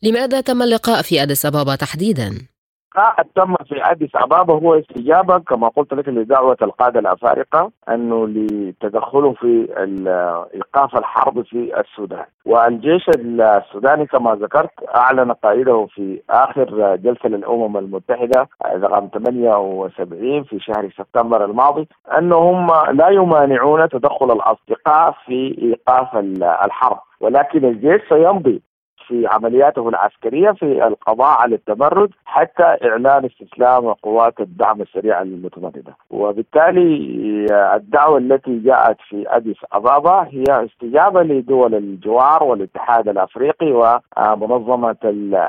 لماذا تم اللقاء في أديس أبابا تحديدا؟ اللقاء تم في أديس أبابا هو استجابة كما قلت لك لدعوة القادة الأفارقة أنه لتدخلهم في ايقاف الحرب في السودان. والجيش السوداني كما ذكرت أعلن قائده في آخر جلسة للأمم المتحدة رقم 78 في شهر سبتمبر الماضي انهم لا يمانعون تدخل الأصدقاء في إيقاف الحرب. ولكن الجيش سيمضي في عملياته العسكرية في القضاء على التمرد حتى إعلان استسلام قوات الدعم السريع المتمردة. وبالتالي الدعوة التي جاءت في أديس أبابا هي استجابة لدول الجوار والاتحاد الأفريقي ومنظمة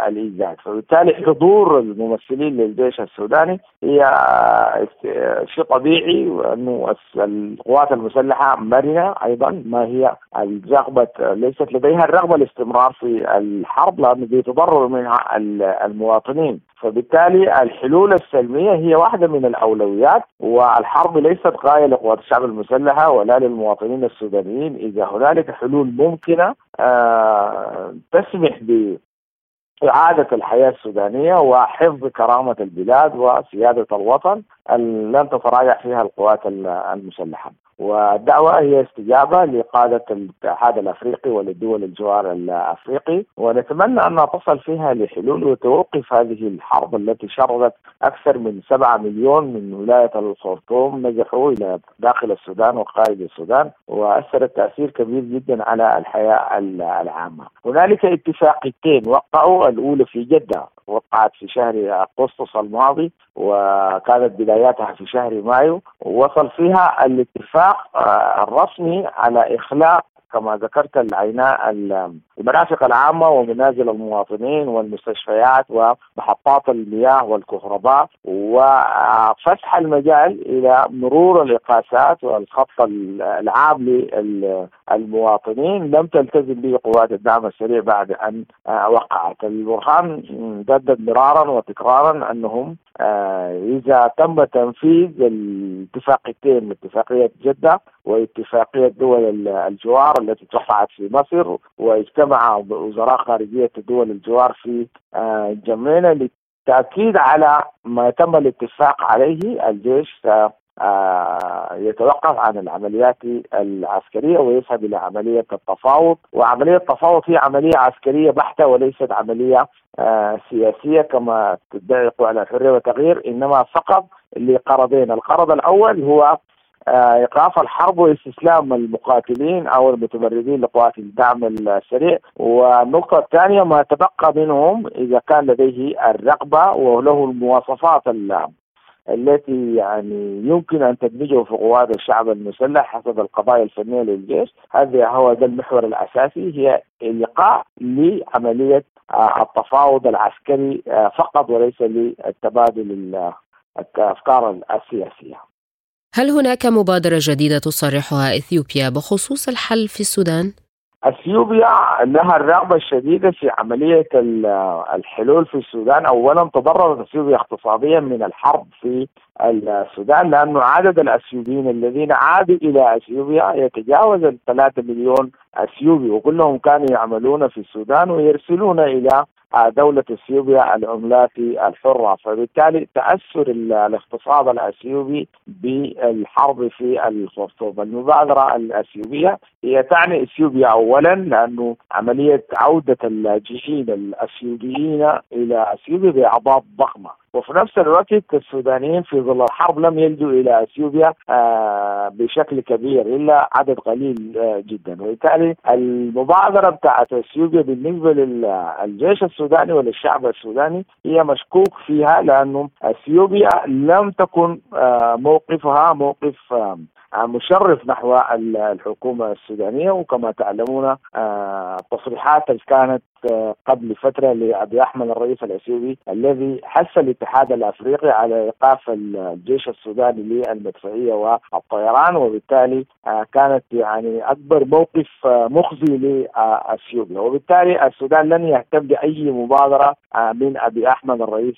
الإيجاد. فبالتالي حضور الممثلين للجيش السوداني هي شيء طبيعي وأنه القوات المسلحة مرنة أيضا ما هي الرغبة ليست لديها الرغبة الاستمرار في الحرب لأنه بيتضرر منها المواطنين. فبالتالي الحلول السلمية هي واحدة من الأولويات والحرب ليست غاية لقوات الشعب المسلحة ولا للمواطنين السودانيين. إذا هنالك حلول ممكنة آه تسمح إعادة الحياة السودانية وحفظ كرامة البلاد وسيادة الوطن لن تتراجع فيها القوات المسلحة. والدعوة هي استجابة لقادة الاتحاد الأفريقي ولدول الجوار الأفريقي. ونتمنى أن تصل فيها لحلول وتوقف هذه الحرب التي شردت أكثر من 7 مليون من ولاية الخرطوم نجحوا إلى داخل السودان وخارج السودان. وأثرت تأثير كبير جدا على الحياة العامة. هنالك اتفاقيتين وقعوا الأولى في جدة وقعت في شهر أغسطس الماضي وكانت بداياتها في شهر مايو ووصل فيها الاتفاق آه، الرسمي على إخلاء كما ذكرت العناء المرافق العامة ومنازل المواطنين والمستشفيات ومحطات المياه والكهرباء وفتح المجال إلى مرور الإقاسات والخط العام للمواطنين. لم تلتزم به قوات الدعم السريع بعد أن وقعت. البرهان جدد مرارا وتكرارا أنهم آه، إذا تم تنفيذ الاتفاقيتين اتفاقية جدة واتفاقية دول الجوار التي وقعت في مصر واجتمع وزراء خارجية دول الجوار في آه، جمينة للتأكيد على ما تم الاتفاق عليه. الجيش آه، يتوقف عن العمليات العسكرية ويذهب إلى عملية التفاوض. وعملية التفاوض هي عملية عسكرية بحتة وليست عملية آه، سياسية كما تدعي قوى الحرية والتغيير إنما فقط لقرضين. القرض الأول هو إيقاف الحرب واستسلام المقاتلين أو المتمردين لقوات الدعم السريع. والنقطة الثانية ما تبقى منهم إذا كان لديه الرغبة وله المواصفات التي يعني يمكن أن تدمجه في قوات الشعب المسلح حسب القضايا الفنية للجيش. هذا هو ده المحور الأساسي هي إلقاء لعملية آه، التفاوض العسكري آه، فقط وليس للتبادل الأفكار السياسية. هل هناك مبادرة جديدة تصرحها إثيوبيا بخصوص الحل في السودان؟ إثيوبيا لها الرغبة الشديدة في عملية الحلول في السودان، اولا تضررت إثيوبيا اقتصاديا من الحرب في السودان لأنه عدد الأثيوبيين الذين عادوا إلى إثيوبيا يتجاوز الثلاثة مليون اثيوبي وكلهم كانوا يعملون في السودان ويرسلون إلى دولة إثيوبيا العملات الحرة. فبالتالي تأثر الاقتصاد الأثيوبي بالحرب في الخرطوم. المبادرة الأثيوبية هي تعني إثيوبيا اولا لأنه عملية عودة اللاجئين الأثيوبيين إلى إثيوبيا باعباء ضخمة وفي نفس الوقت السودانيين في ظل الحرب لم يلجوا إلى إثيوبيا آه بشكل كبير إلا عدد قليل آه جدا. وبالتالي المبادرة بتاعت إثيوبيا بالنسبة للجيش السوداني وللشعب السوداني هي مشكوك فيها لأنه إثيوبيا لم تكن آه موقفها موقف مشرف نحو الحكومة السودانية. وكما تعلمون التصريحات آه، كانت قبل فترة لأبي أحمد الرئيس الأثيوبي الذي حث الاتحاد الأفريقي على إيقاف الجيش السوداني للمدفعية والطيران وبالتالي آه، كانت يعني أكبر موقف مخزي لأثيوبيا وبالتالي السودان لن يهتم بأي مبادرة من أبي أحمد الرئيس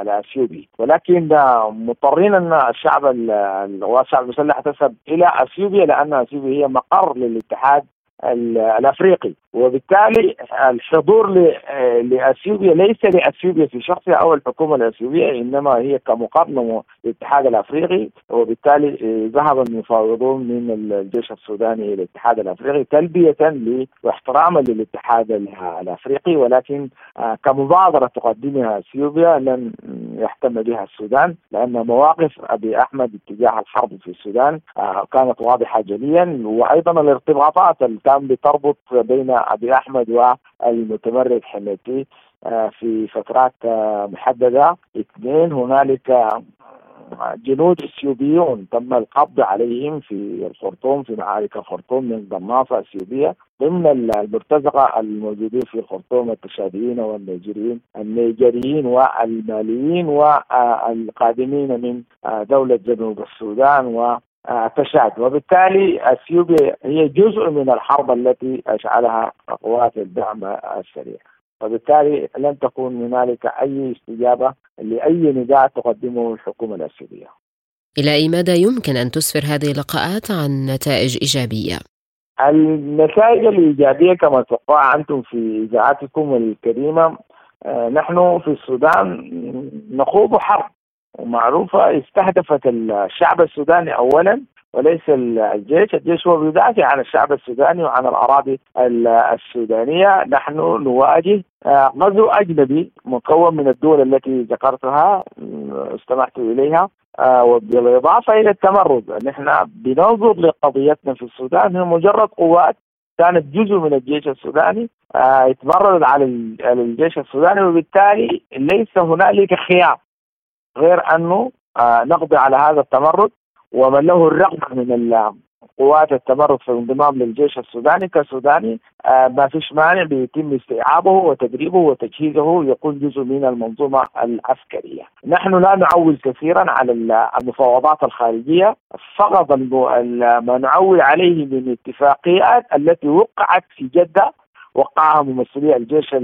الأثيوبي ولكن مضطرين أن الشعب الشعب المسلح تذهب إلى اثيوبيا لأن اثيوبيا هي مقر للاتحاد الأفريقي. وبالتالي الحضور لأثيوبيا ليس لأثيوبيا في شخصها أو الحكومة الأثيوبية إنما هي كمقارنه للاتحاد الأفريقي وبالتالي ذهب المفاوضون من الجيش السوداني إلى الاتحاد الأفريقي تلبية واحتراما للاتحاد الأفريقي ولكن آه، كمبادرة تقدمها أثيوبيا لن يهتم بها السودان لأن مواقف أبي أحمد اتجاه الحرب في السودان آه، كانت واضحة جليا وأيضا الارتباطات كان بتربط بين أبي أحمد والمتمرد حميتي آه، في فترات آه، محددة. اثنين هنالك آه، جنود إثيوبيون تم القبض عليهم في الخرطوم في معارك الخرطوم من قناصه إثيوبية. ضمن المرتزقة الموجودين في الخرطوم التشاديين والنيجيريين النيجيريين والماليين والقادمين من دولة جنوب السودان تشاد وبالتالي أثيوبيا هي جزء من الحرب التي أشعلها قوات الدعم السريع وبالتالي لن تكون هنالك أي استجابة لأي نداء تقدمه الحكومة الأثيوبية. إلى أي مدى يمكن أن تسفر هذه اللقاءات عن نتائج إيجابية؟ النتائج الإيجابية كما توقع أنتم في إذاعتكم الكريمة آه، نحن في السودان نخوض حرب ومعروفة استهدفت الشعب السوداني أولا وليس الجيش. الجيش هو بيدافع عن الشعب السوداني وعن الأراضي السودانية. نحن نواجه آه، غزو أجنبي مكون من الدول التي ذكرتها استمعت إليها آه، وبالإضافة إلى التمرد. نحن بننظر لقضيتنا في السودان. هي مجرد قوات كانت جزء من الجيش السوداني آه، يتمرد على الجيش السوداني وبالتالي ليس هنالك خيار. غير أنه نقضي على هذا التمرد ومن له الرغبة من قوات التمرد في الانضمام للجيش السوداني كسوداني آه ما فيش مانع بيتم استيعابه وتدريبه وتجهيزه يكون جزء من المنظومة العسكرية. نحن لا نعول كثيرا على المفاوضات الخارجية فقط ما نعول عليه من اتفاقيات التي وقعت في جدة وقعها ممثلي الجيش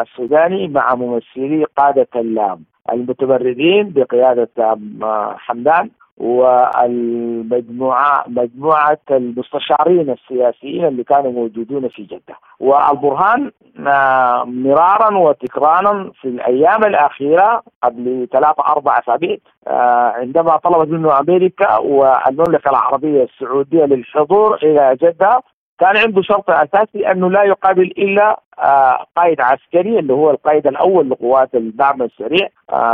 السوداني مع ممثلي قادة المتمردين بقيادة حمدان والمجموعة مجموعة المستشارين السياسيين اللي كانوا موجودون في جدة. والبرهان آه، مرارا وتكرارا في الأيام الأخيرة قبل ثلاثة أربع أسابيع آه، عندما طلبت منه أمريكا والمملكة العربية السعودية للحضور إلى جدة كان عنده شرط أساسي أنه لا يقابل إلا آه، قائد عسكري اللي هو القائد الأول لقوات الدعم السريع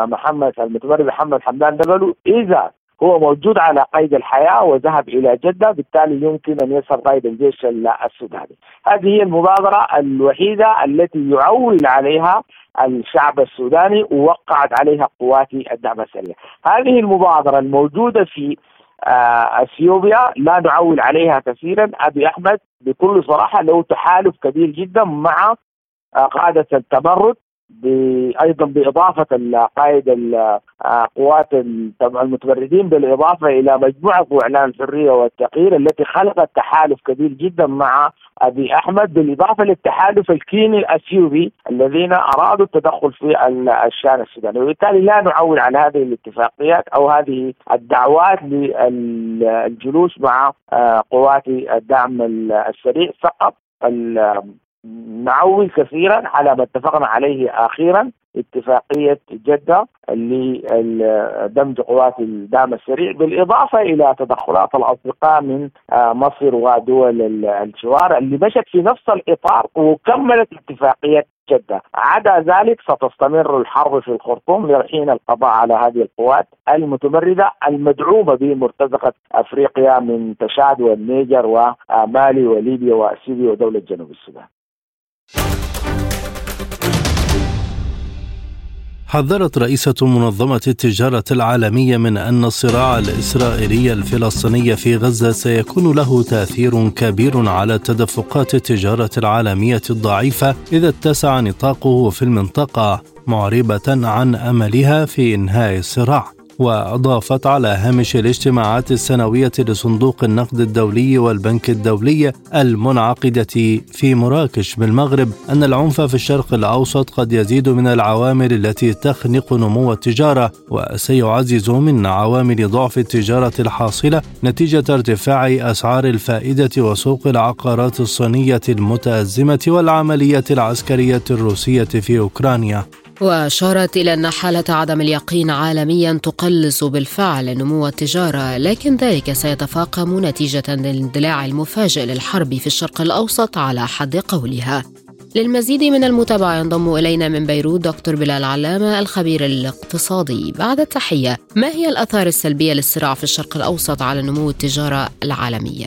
محمد المتمرد محمد حمدان دبلو. إذا هو موجود على قيد الحياة وذهب إلى جدة بالتالي يمكن أن يصل قائد الجيش السوداني. هذه هي المبادرة الوحيدة التي يعول عليها الشعب السوداني ووقعت عليها قوات الدعم السريع. هذه المبادرة الموجودة في آه، إثيوبيا لا نعول عليها كثيرا. أبي أحمد بكل صراحة له تحالف كبير جدا مع آه، قادة التمرد أيضا بإضافة قائد قوات المتمردين بالإضافة إلى مجموعة إعلان الحرية والتغيير التي خلقت تحالف كبير جدا مع أبي أحمد بالإضافة للتحالف الكيني الأثيوبي الذين أرادوا التدخل في الشان السوداني. وبالتالي لا نعول على هذه الاتفاقيات أو هذه الدعوات للجلوس مع آه، قوات الدعم السريع فقط. نعول كثيرا على ما اتفقنا عليه أخيرا اتفاقية جدة لدمج قوات الدعم السريع بالإضافة إلى تدخلات الأصدقاء من آه، مصر ودول الجوار اللي مشت في نفس الإطار وكملت اتفاقية جدة. عدا ذلك ستستمر الحرب في الخرطوم لحين القضاء على هذه القوات المتمردة المدعومة بمرتزقة أفريقيا من تشاد والنيجر ومالي وليبيا وأثيوبيا ودولة جنوب السودان. حذرت رئيسة منظمة التجارة العالمية من أن الصراع الإسرائيلي الفلسطيني في غزة سيكون له تأثير كبير على تدفقات التجارة العالمية الضعيفة إذا اتسع نطاقه في المنطقة معربة عن أملها في إنهاء الصراع. وأضافت على هامش الاجتماعات السنوية لصندوق النقد الدولي والبنك الدولي المنعقدة في مراكش بالمغرب أن العنف في الشرق الأوسط قد يزيد من العوامل التي تخنق نمو التجارة وسيعزز من عوامل ضعف التجارة الحاصلة نتيجة ارتفاع أسعار الفائدة وسوق العقارات الصينية المتأزمة والعملية العسكرية الروسية في أوكرانيا. وأشارت إلى أن حالة عدم اليقين عالميا تقلص بالفعل نمو التجارة لكن ذلك سيتفاقم نتيجة للاندلاع المفاجئ للحرب في الشرق الأوسط على حد قولها للمزيد من المتابعة ينضم إلينا من بيروت دكتور بلال علامة الخبير الاقتصادي بعد التحية ما هي الآثار السلبية للصراع في الشرق الأوسط على نمو التجارة العالمية؟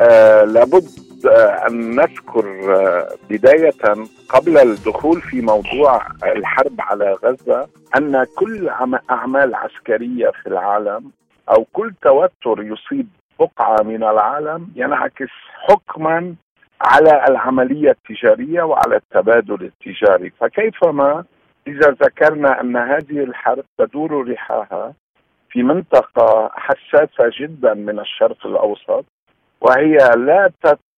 آه لابد أن نذكر آه، بداية قبل الدخول في موضوع الحرب على غزة أن كل أعمال عسكرية في العالم أو كل توتر يصيب بقعة من العالم ينعكس حكما على العملية التجارية وعلى التبادل التجاري. فكيفما إذا ذكرنا أن هذه الحرب تدور رحاها في منطقة حساسة جدا من الشرق الأوسط وهي لا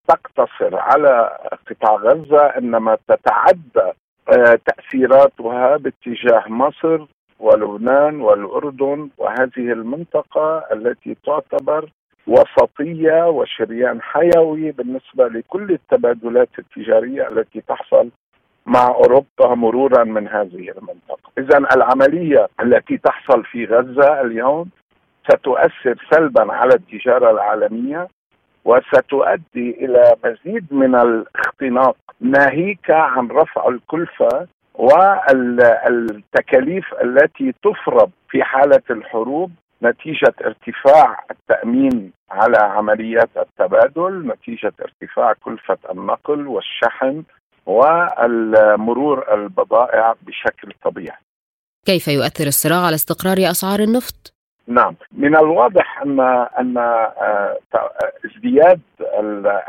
تقتصر على قطاع غزة إنما تتعدى آه، تأثيراتها باتجاه مصر ولبنان والأردن وهذه المنطقة التي تعتبر وسطية وشريان حيوي بالنسبة لكل التبادلات التجارية التي تحصل مع أوروبا مرورا من هذه المنطقة، اذا العملية التي تحصل في غزة اليوم ستؤثر سلبا على التجارة العالمية وستؤدي إلى مزيد من الاختناق ناهيك عن رفع الكلفة والتكاليف التي تفرض في حالة الحروب نتيجة ارتفاع التأمين على عمليات التبادل، نتيجة ارتفاع كلفة النقل والشحن والمرور البضائع بشكل طبيعي. كيف يؤثر الصراع على استقرار أسعار النفط؟ نعم. من الواضح ان أن آه، ازدياد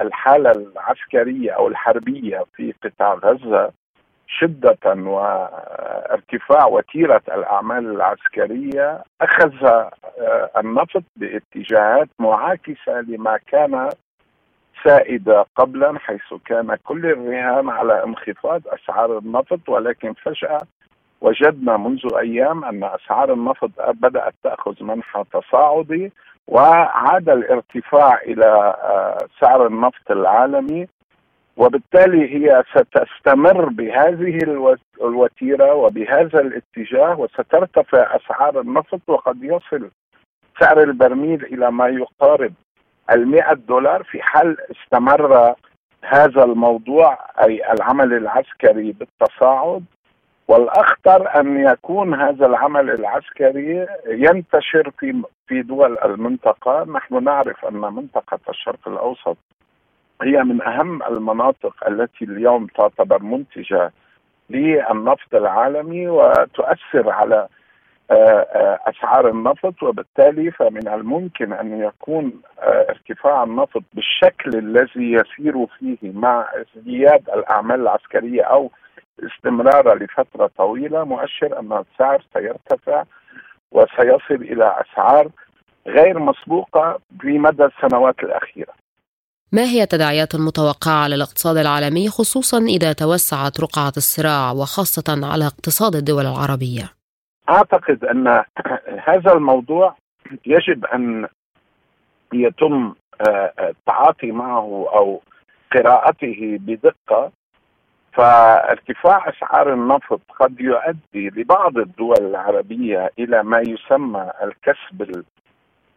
الحالة العسكرية أو الحربية في قطاع غزة شدة وارتفاع وتيرة الأعمال العسكرية أخذ آه، النفط باتجاهات معاكسة لما كان سائدة قبلا حيث كان كل الرهان على انخفاض أسعار النفط ولكن فجأة وجدنا منذ أيام أن أسعار النفط بدأت تأخذ منحى تصاعدي وعاد الارتفاع إلى آه، سعر النفط العالمي وبالتالي هي ستستمر بهذه الوتيرة وبهذا الاتجاه وسترتفع أسعار النفط وقد يصل سعر البرميل إلى ما يقارب المئة دولار. في حال استمر هذا الموضوع أي العمل العسكري بالتصاعد والأخطر أن يكون هذا العمل العسكري ينتشر في في دول المنطقة، نحن نعرف أن منطقة الشرق الأوسط هي من أهم المناطق التي اليوم تعتبر منتجة للنفط العالمي وتؤثر على آه، آه، أسعار النفط وبالتالي فمن الممكن أن يكون آه، ارتفاع النفط بالشكل الذي يسير فيه مع ازدياد الأعمال العسكرية أو استمراره لفترة طويلة مؤشر أن السعر سيرتفع وسيصل إلى أسعار غير مسبوقة في مدى السنوات الأخيرة. ما هي التداعيات المتوقعة على الاقتصاد العالمي خصوصا إذا توسعت رقعة الصراع وخاصة على اقتصاد الدول العربية؟ أعتقد أن هذا الموضوع يجب أن يتم آه، التعاطي معه أو قراءته بدقة فارتفاع أسعار النفط قد يؤدي لبعض الدول العربية إلى ما يسمى الكسب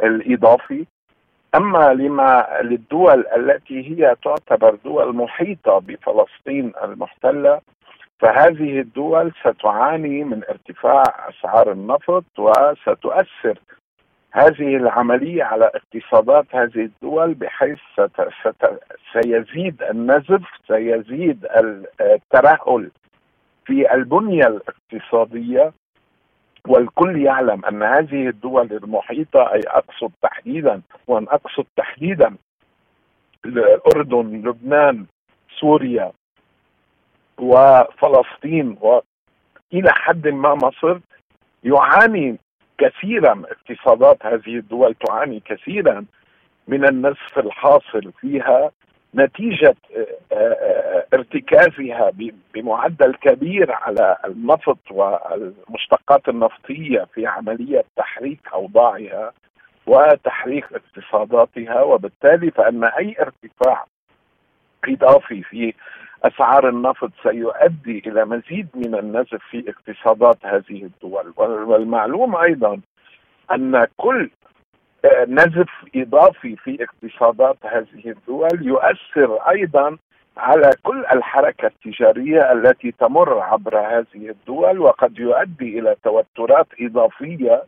الإضافي. أما لما للدول التي هي تعتبر دول محيطة بفلسطين المحتلة فهذه الدول ستعاني من ارتفاع أسعار النفط وستؤثر هذه العملية على اقتصادات هذه الدول بحيث ست ست سيزيد النزف سيزيد الترهل في البنية الاقتصادية. والكل يعلم أن هذه الدول المحيطة أي أقصد تحديدا وأن أقصد تحديدا الأردن لبنان سوريا وفلسطين وإلى حد ما مصر يعاني كثيرا اقتصادات هذه الدول تعاني كثيرا من النزف الحاصل فيها نتيجة آه، آه، ارتكازها بمعدل كبير على النفط والمشتقات النفطية في عملية تحريك أوضاعها وتحريك اقتصاداتها وبالتالي فإن أي ارتفاع إضافي في أسعار النفط سيؤدي إلى مزيد من النزف في اقتصادات هذه الدول. والمعلوم أيضا أن كل آه، نزف إضافي في اقتصادات هذه الدول يؤثر أيضا على كل الحركة التجارية التي تمر عبر هذه الدول وقد يؤدي إلى توترات إضافية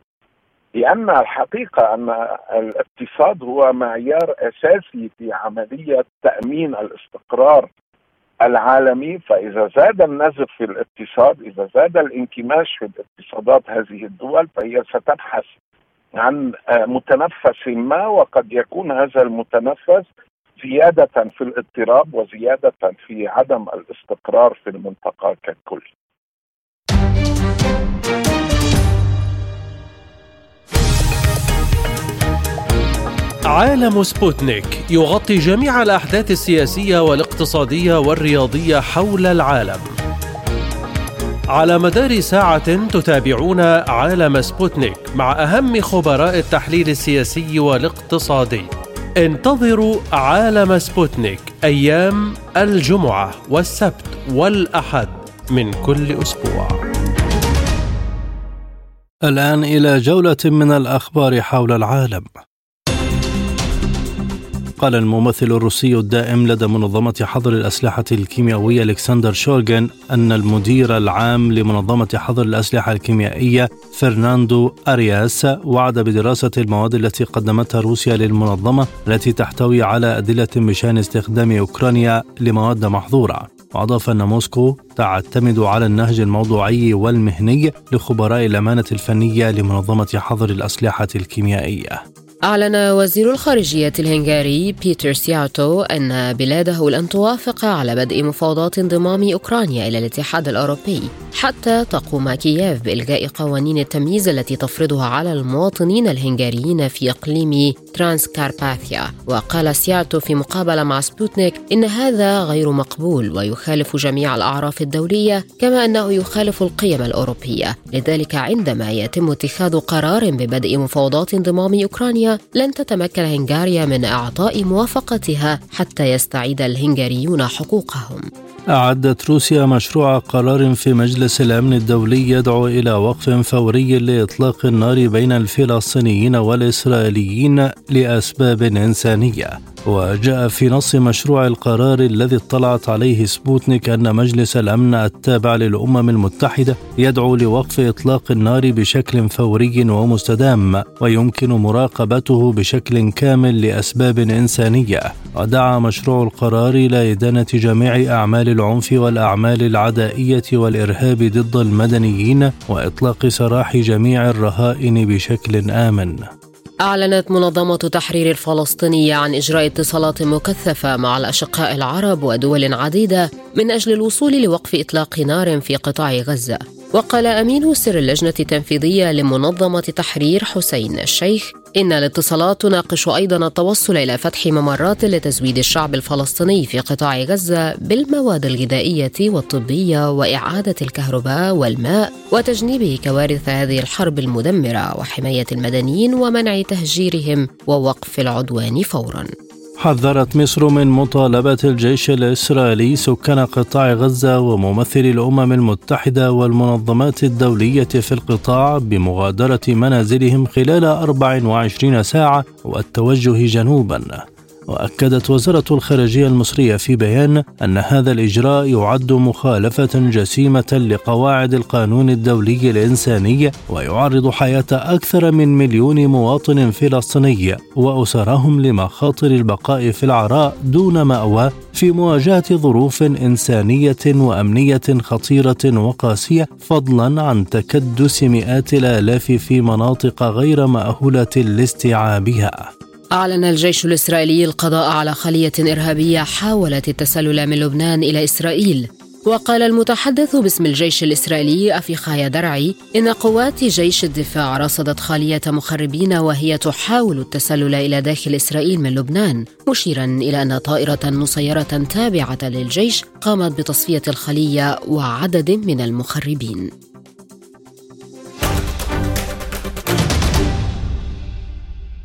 لأن الحقيقة أن الاقتصاد هو معيار أساسي في عملية تأمين الاستقرار العالمي فإذا زاد النزف في الاقتصاد إذا زاد الانكماش في الاقتصادات هذه الدول فهي ستبحث عن آه، متنفس ما وقد يكون هذا المتنفس زيادة في الاضطراب وزيادة في عدم الاستقرار في المنطقة ككل. عالم سبوتنيك يغطي جميع الأحداث السياسية والاقتصادية والرياضية حول العالم. على مدار ساعة تتابعون عالم سبوتنيك مع أهم خبراء التحليل السياسي والاقتصادي. انتظروا عالم سبوتنيك أيام الجمعة والسبت والأحد من كل أسبوع الآن إلى جولة من الأخبار حول العالم قال الممثل الروسي الدائم لدى منظمة حظر الأسلحة الكيميائية ألكسندر شولغين أن المدير العام لمنظمة حظر الأسلحة الكيميائية فرناندو أرياس وعد بدراسة المواد التي قدمتها روسيا للمنظمة التي تحتوي على أدلة بشأن استخدام أوكرانيا لمواد محظورة. وأضاف أن موسكو تعتمد على النهج الموضوعي والمهني لخبراء الأمانة الفنية لمنظمة حظر الأسلحة الكيميائية. أعلن وزير الخارجية الهنغاري بيتر سيارتو أن بلاده لن توافق على بدء مفاوضات انضمام أوكرانيا إلى الاتحاد الأوروبي حتى تقوم كييف بإلغاء قوانين التمييز التي تفرضها على المواطنين الهنغاريين في إقليم ترانس كارباثيا وقال سيارتو في مقابلة مع سبوتنيك إن هذا غير مقبول ويخالف جميع الأعراف الدولية كما أنه يخالف القيم الأوروبية. لذلك عندما يتم اتخاذ قرار ببدء مفاوضات انضمام أوكرانيا لن تتمكن هنغاريا من إعطاء موافقتها حتى يستعيد الهنغاريون حقوقهم. أعدت روسيا مشروع قرار في مجلس الأمن الدولي يدعو إلى وقف فوري لإطلاق النار بين الفلسطينيين والإسرائيليين لأسباب إنسانية. وجاء في نص مشروع القرار الذي اطلعت عليه سبوتنيك أن مجلس الأمن التابع للأمم المتحدة يدعو لوقف إطلاق النار بشكل فوري ومستدام ويمكن مراقبته بشكل كامل لأسباب إنسانية. ودعا مشروع القرار إلى إدانة جميع أعمال العنف والأعمال العدائية والإرهاب ضد المدنيين وإطلاق سراح جميع الرهائن بشكل آمن. أعلنت منظمة تحرير الفلسطينية عن إجراء اتصالات مكثفة مع الأشقاء العرب ودول عديدة من أجل الوصول لوقف إطلاق نار في قطاع غزة. وقال أمين سر اللجنة التنفيذية لمنظمة تحرير حسين الشيخ إن الاتصالات تناقش أيضا التوصل إلى فتح ممرات لتزويد الشعب الفلسطيني في قطاع غزة بالمواد الغذائية والطبية وإعادة الكهرباء والماء وتجنيب كوارث هذه الحرب المدمرة وحماية المدنيين ومنع تهجيرهم ووقف العدوان فوراً. حذرت مصر من مطالبة الجيش الإسرائيلي سكان قطاع غزة وممثلي الأمم المتحدة والمنظمات الدولية في القطاع بمغادرة منازلهم خلال 24 ساعة والتوجه جنوبا. وأكدت وزارة الخارجية المصرية في بيان أن هذا الإجراء يعد مخالفة جسيمة لقواعد القانون الدولي الإنساني ويعرض حياة أكثر من مليون مواطن فلسطيني واسرهم لمخاطر البقاء في العراء دون مأوى في مواجهة ظروف إنسانية وأمنية خطيرة وقاسية فضلا عن تكدس مئات الآلاف في مناطق غير مأهولة لاستيعابها. أعلن الجيش الإسرائيلي القضاء على خلية إرهابية حاولت التسلل من لبنان إلى إسرائيل. وقال المتحدث باسم الجيش الإسرائيلي أفيخايا درعي إن قوات جيش الدفاع رصدت خالية مخربين وهي تحاول التسلل إلى داخل إسرائيل من لبنان مشيرا إلى أن طائرة مسيرة تابعة للجيش قامت بتصفية الخلية وعدد من المخربين.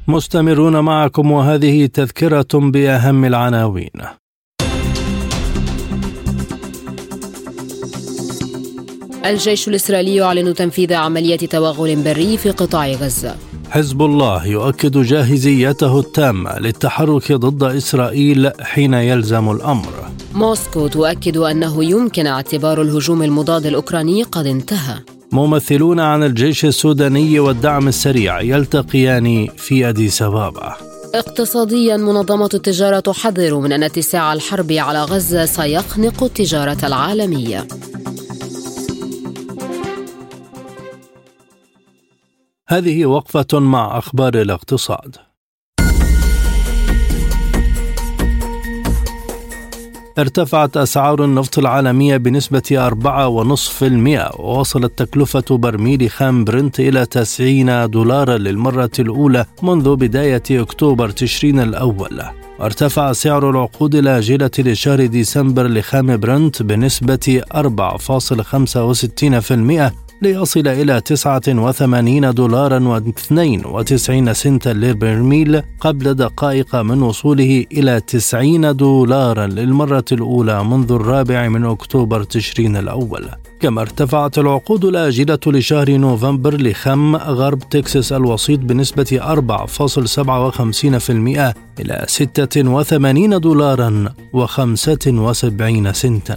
مستمرون معكم وهذه تذكرة بأهم العناوين. الجيش الإسرائيلي يعلن تنفيذ عملية توغل بري في قطاع غزة. حزب الله يؤكد جاهزيته التامة للتحرك ضد إسرائيل حين يلزم الأمر. موسكو تؤكد أنه يمكن اعتبار الهجوم المضاد الأوكراني قد انتهى. ممثلون عن الجيش السوداني والدعم السريع يلتقيان في أديس أبابا. اقتصاديا منظمة التجارة تحذر من أن اتساع الحرب على غزة سيخنق التجارة العالمية. هذه وقفة مع أخبار الاقتصاد. ارتفعت أسعار النفط العالمية بنسبة 4.5% ووصلت تكلفة برميل خام برنت إلى 90 دولارا للمرة الأولى منذ بداية أكتوبر تشرين الأول. ارتفع سعر العقود الآجلة لشهر ديسمبر لخام برنت بنسبة 4.65% ليصل إلى 89 دولارا و92 سنتا للبرميل قبل دقائق من وصوله إلى 90 دولارا للمرة الأولى منذ الرابع من أكتوبر تشرين الأول. كما ارتفعت العقود الآجلة لشهر نوفمبر لخم غرب تكساس الوسيط بنسبة 4.57% إلى 86 دولارا و75 سنتا.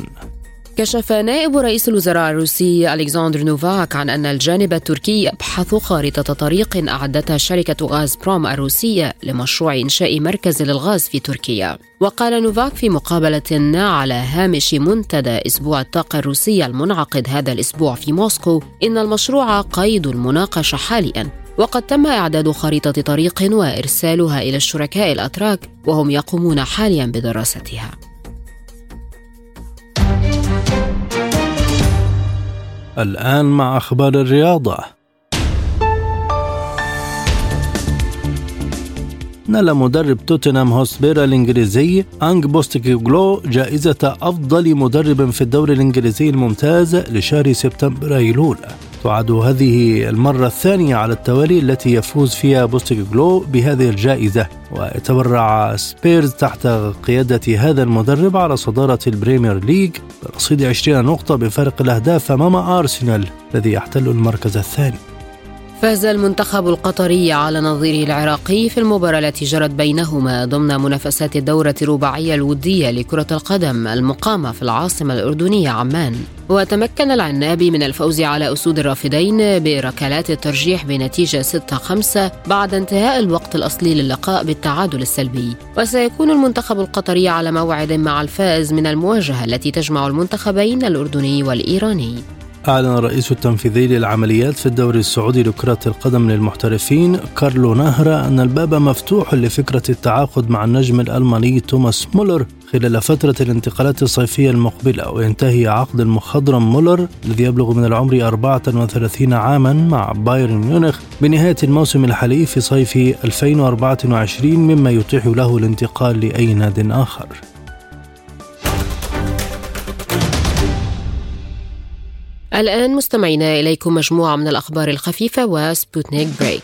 كشف نائب رئيس الوزراء الروسي ألكسندر نوفاك عن أن الجانب التركي يبحث خارطة طريق أعدتها شركة غاز بروم الروسية لمشروع إنشاء مركز للغاز في تركيا. وقال نوفاك في مقابلة على هامش منتدى أسبوع الطاقة الروسية المنعقد هذا الأسبوع في موسكو إن المشروع قيد المناقشة حاليا. وقد تم إعداد خريطة طريق وإرسالها إلى الشركاء الأتراك وهم يقومون حاليا بدراستها. الآن مع أخبار الرياضة. نال مدرب توتنهام هوتسبير الإنجليزي أنج بوستيكوغلو جائزة أفضل مدرب في الدوري الإنجليزي الممتاز لشهر سبتمبر أيلول. تعد هذه المرة الثانية على التوالي التي يفوز فيها بوستيكوغلو بهذه الجائزة. ويتربع سبيرز تحت قيادة هذا المدرب على صدارة البريمير ليج برصيد 20 نقطة بفارق الأهداف أمام أرسنال الذي يحتل المركز الثاني. فاز المنتخب القطري على نظيره العراقي في المباراة التي جرت بينهما ضمن منافسات الدورة الرباعية الودية لكرة القدم المقامة في العاصمة الأردنية عمان. وتمكن العنابي من الفوز على أسود الرافدين بركلات الترجيح بنتيجة 6-5 بعد انتهاء الوقت الأصلي للقاء بالتعادل السلبي. وسيكون المنتخب القطري على موعد مع الفائز من المواجهة التي تجمع المنتخبين الأردني والإيراني. أعلن الرئيس التنفيذي للعمليات في الدوري السعودي لكرة القدم للمحترفين كارلو نهرة أن الباب مفتوح لفكرة التعاقد مع النجم الألماني توماس مولر خلال فترة الانتقالات الصيفية المقبلة وينتهي عقد المخضرم مولر الذي يبلغ من العمر 34 عاما مع بايرن ميونخ بنهاية الموسم الحالي في صيف 2024 مما يتيح له الانتقال لأي ناد آخر. الآن مستمعينا إليكم مجموعة من الأخبار الخفيفة وسبوتنيك break.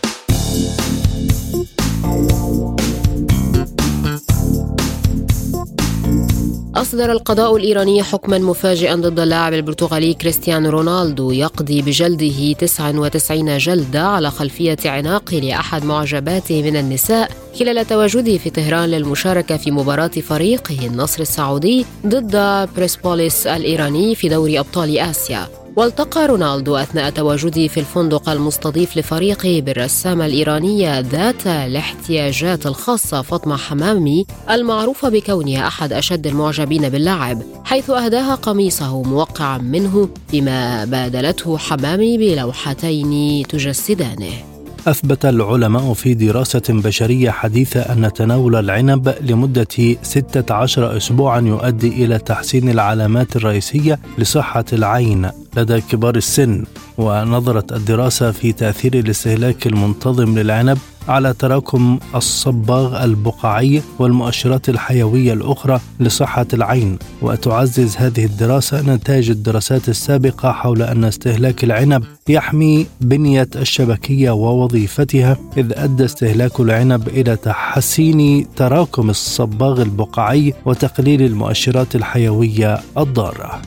أصدر القضاء الإيراني حكما مفاجئا ضد اللاعب البرتغالي كريستيانو رونالدو يقضي بجلده 99 جلدة على خلفية عناق لأحد معجباته من النساء خلال تواجده في طهران للمشاركة في مباراة فريقه النصر السعودي ضد بريسبوليس الإيراني في دوري أبطال آسيا. والتقى رونالدو أثناء تواجده في الفندق المستضيف لفريقه بالرسامة الإيرانية ذات الاحتياجات الخاصة فاطمة حمامي المعروفة بكونها أحد أشد المعجبين باللاعب حيث أهداها قميصه موقعا منه بما بادلته حمامي بلوحتين تجسدانه. أثبت العلماء في دراسة بشرية حديثة أن تناول العنب لمدة 16 أسبوعا يؤدي إلى تحسين العلامات الرئيسية لصحة العين لدى كبار السن ونظرت الدراسة في تأثير الاستهلاك المنتظم للعنب على تراكم الصباغ البقعي والمؤشرات الحيوية الأخرى لصحة العين. وتعزز هذه الدراسة نتائج الدراسات السابقة حول أن استهلاك العنب يحمي بنية الشبكية ووظيفتها إذ أدى استهلاك العنب إلى تحسين تراكم الصباغ البقعي وتقليل المؤشرات الحيوية الضارة.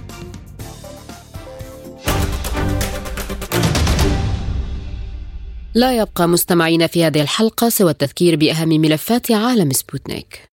لا يبقى مستمعين في هذه الحلقة سوى التذكير بأهم ملفات عالم سبوتنيك.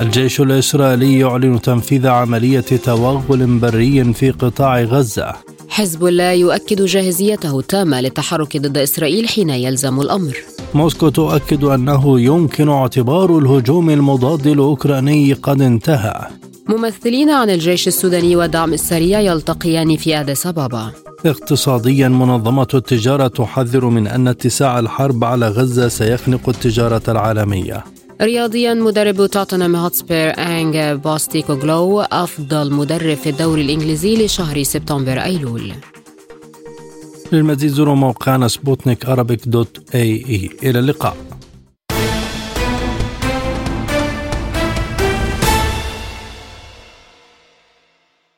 الجيش الإسرائيلي يعلن تنفيذ عملية توغل بري في قطاع غزة. حزب الله يؤكد جاهزيته التامة للتحرك ضد إسرائيل حين يلزم الأمر. موسكو تؤكد أنه يمكن اعتبار الهجوم المضاد الأوكراني قد انتهى. ممثلين عن الجيش السوداني والدعم السريع يلتقيان في أديس أبابا اقتصاديا منظمة التجارة تحذر من أن اتساع الحرب على غزة سيخنق التجارة العالمية. رياضيا مدرب توتنهام هوتسبير أنج بوستيكوغلو أفضل مدرب في الدوري الإنجليزي لشهر سبتمبر أيلول. للمزيد زوروا موقعنا سبوتنيك dot ae. إلى اللقاء.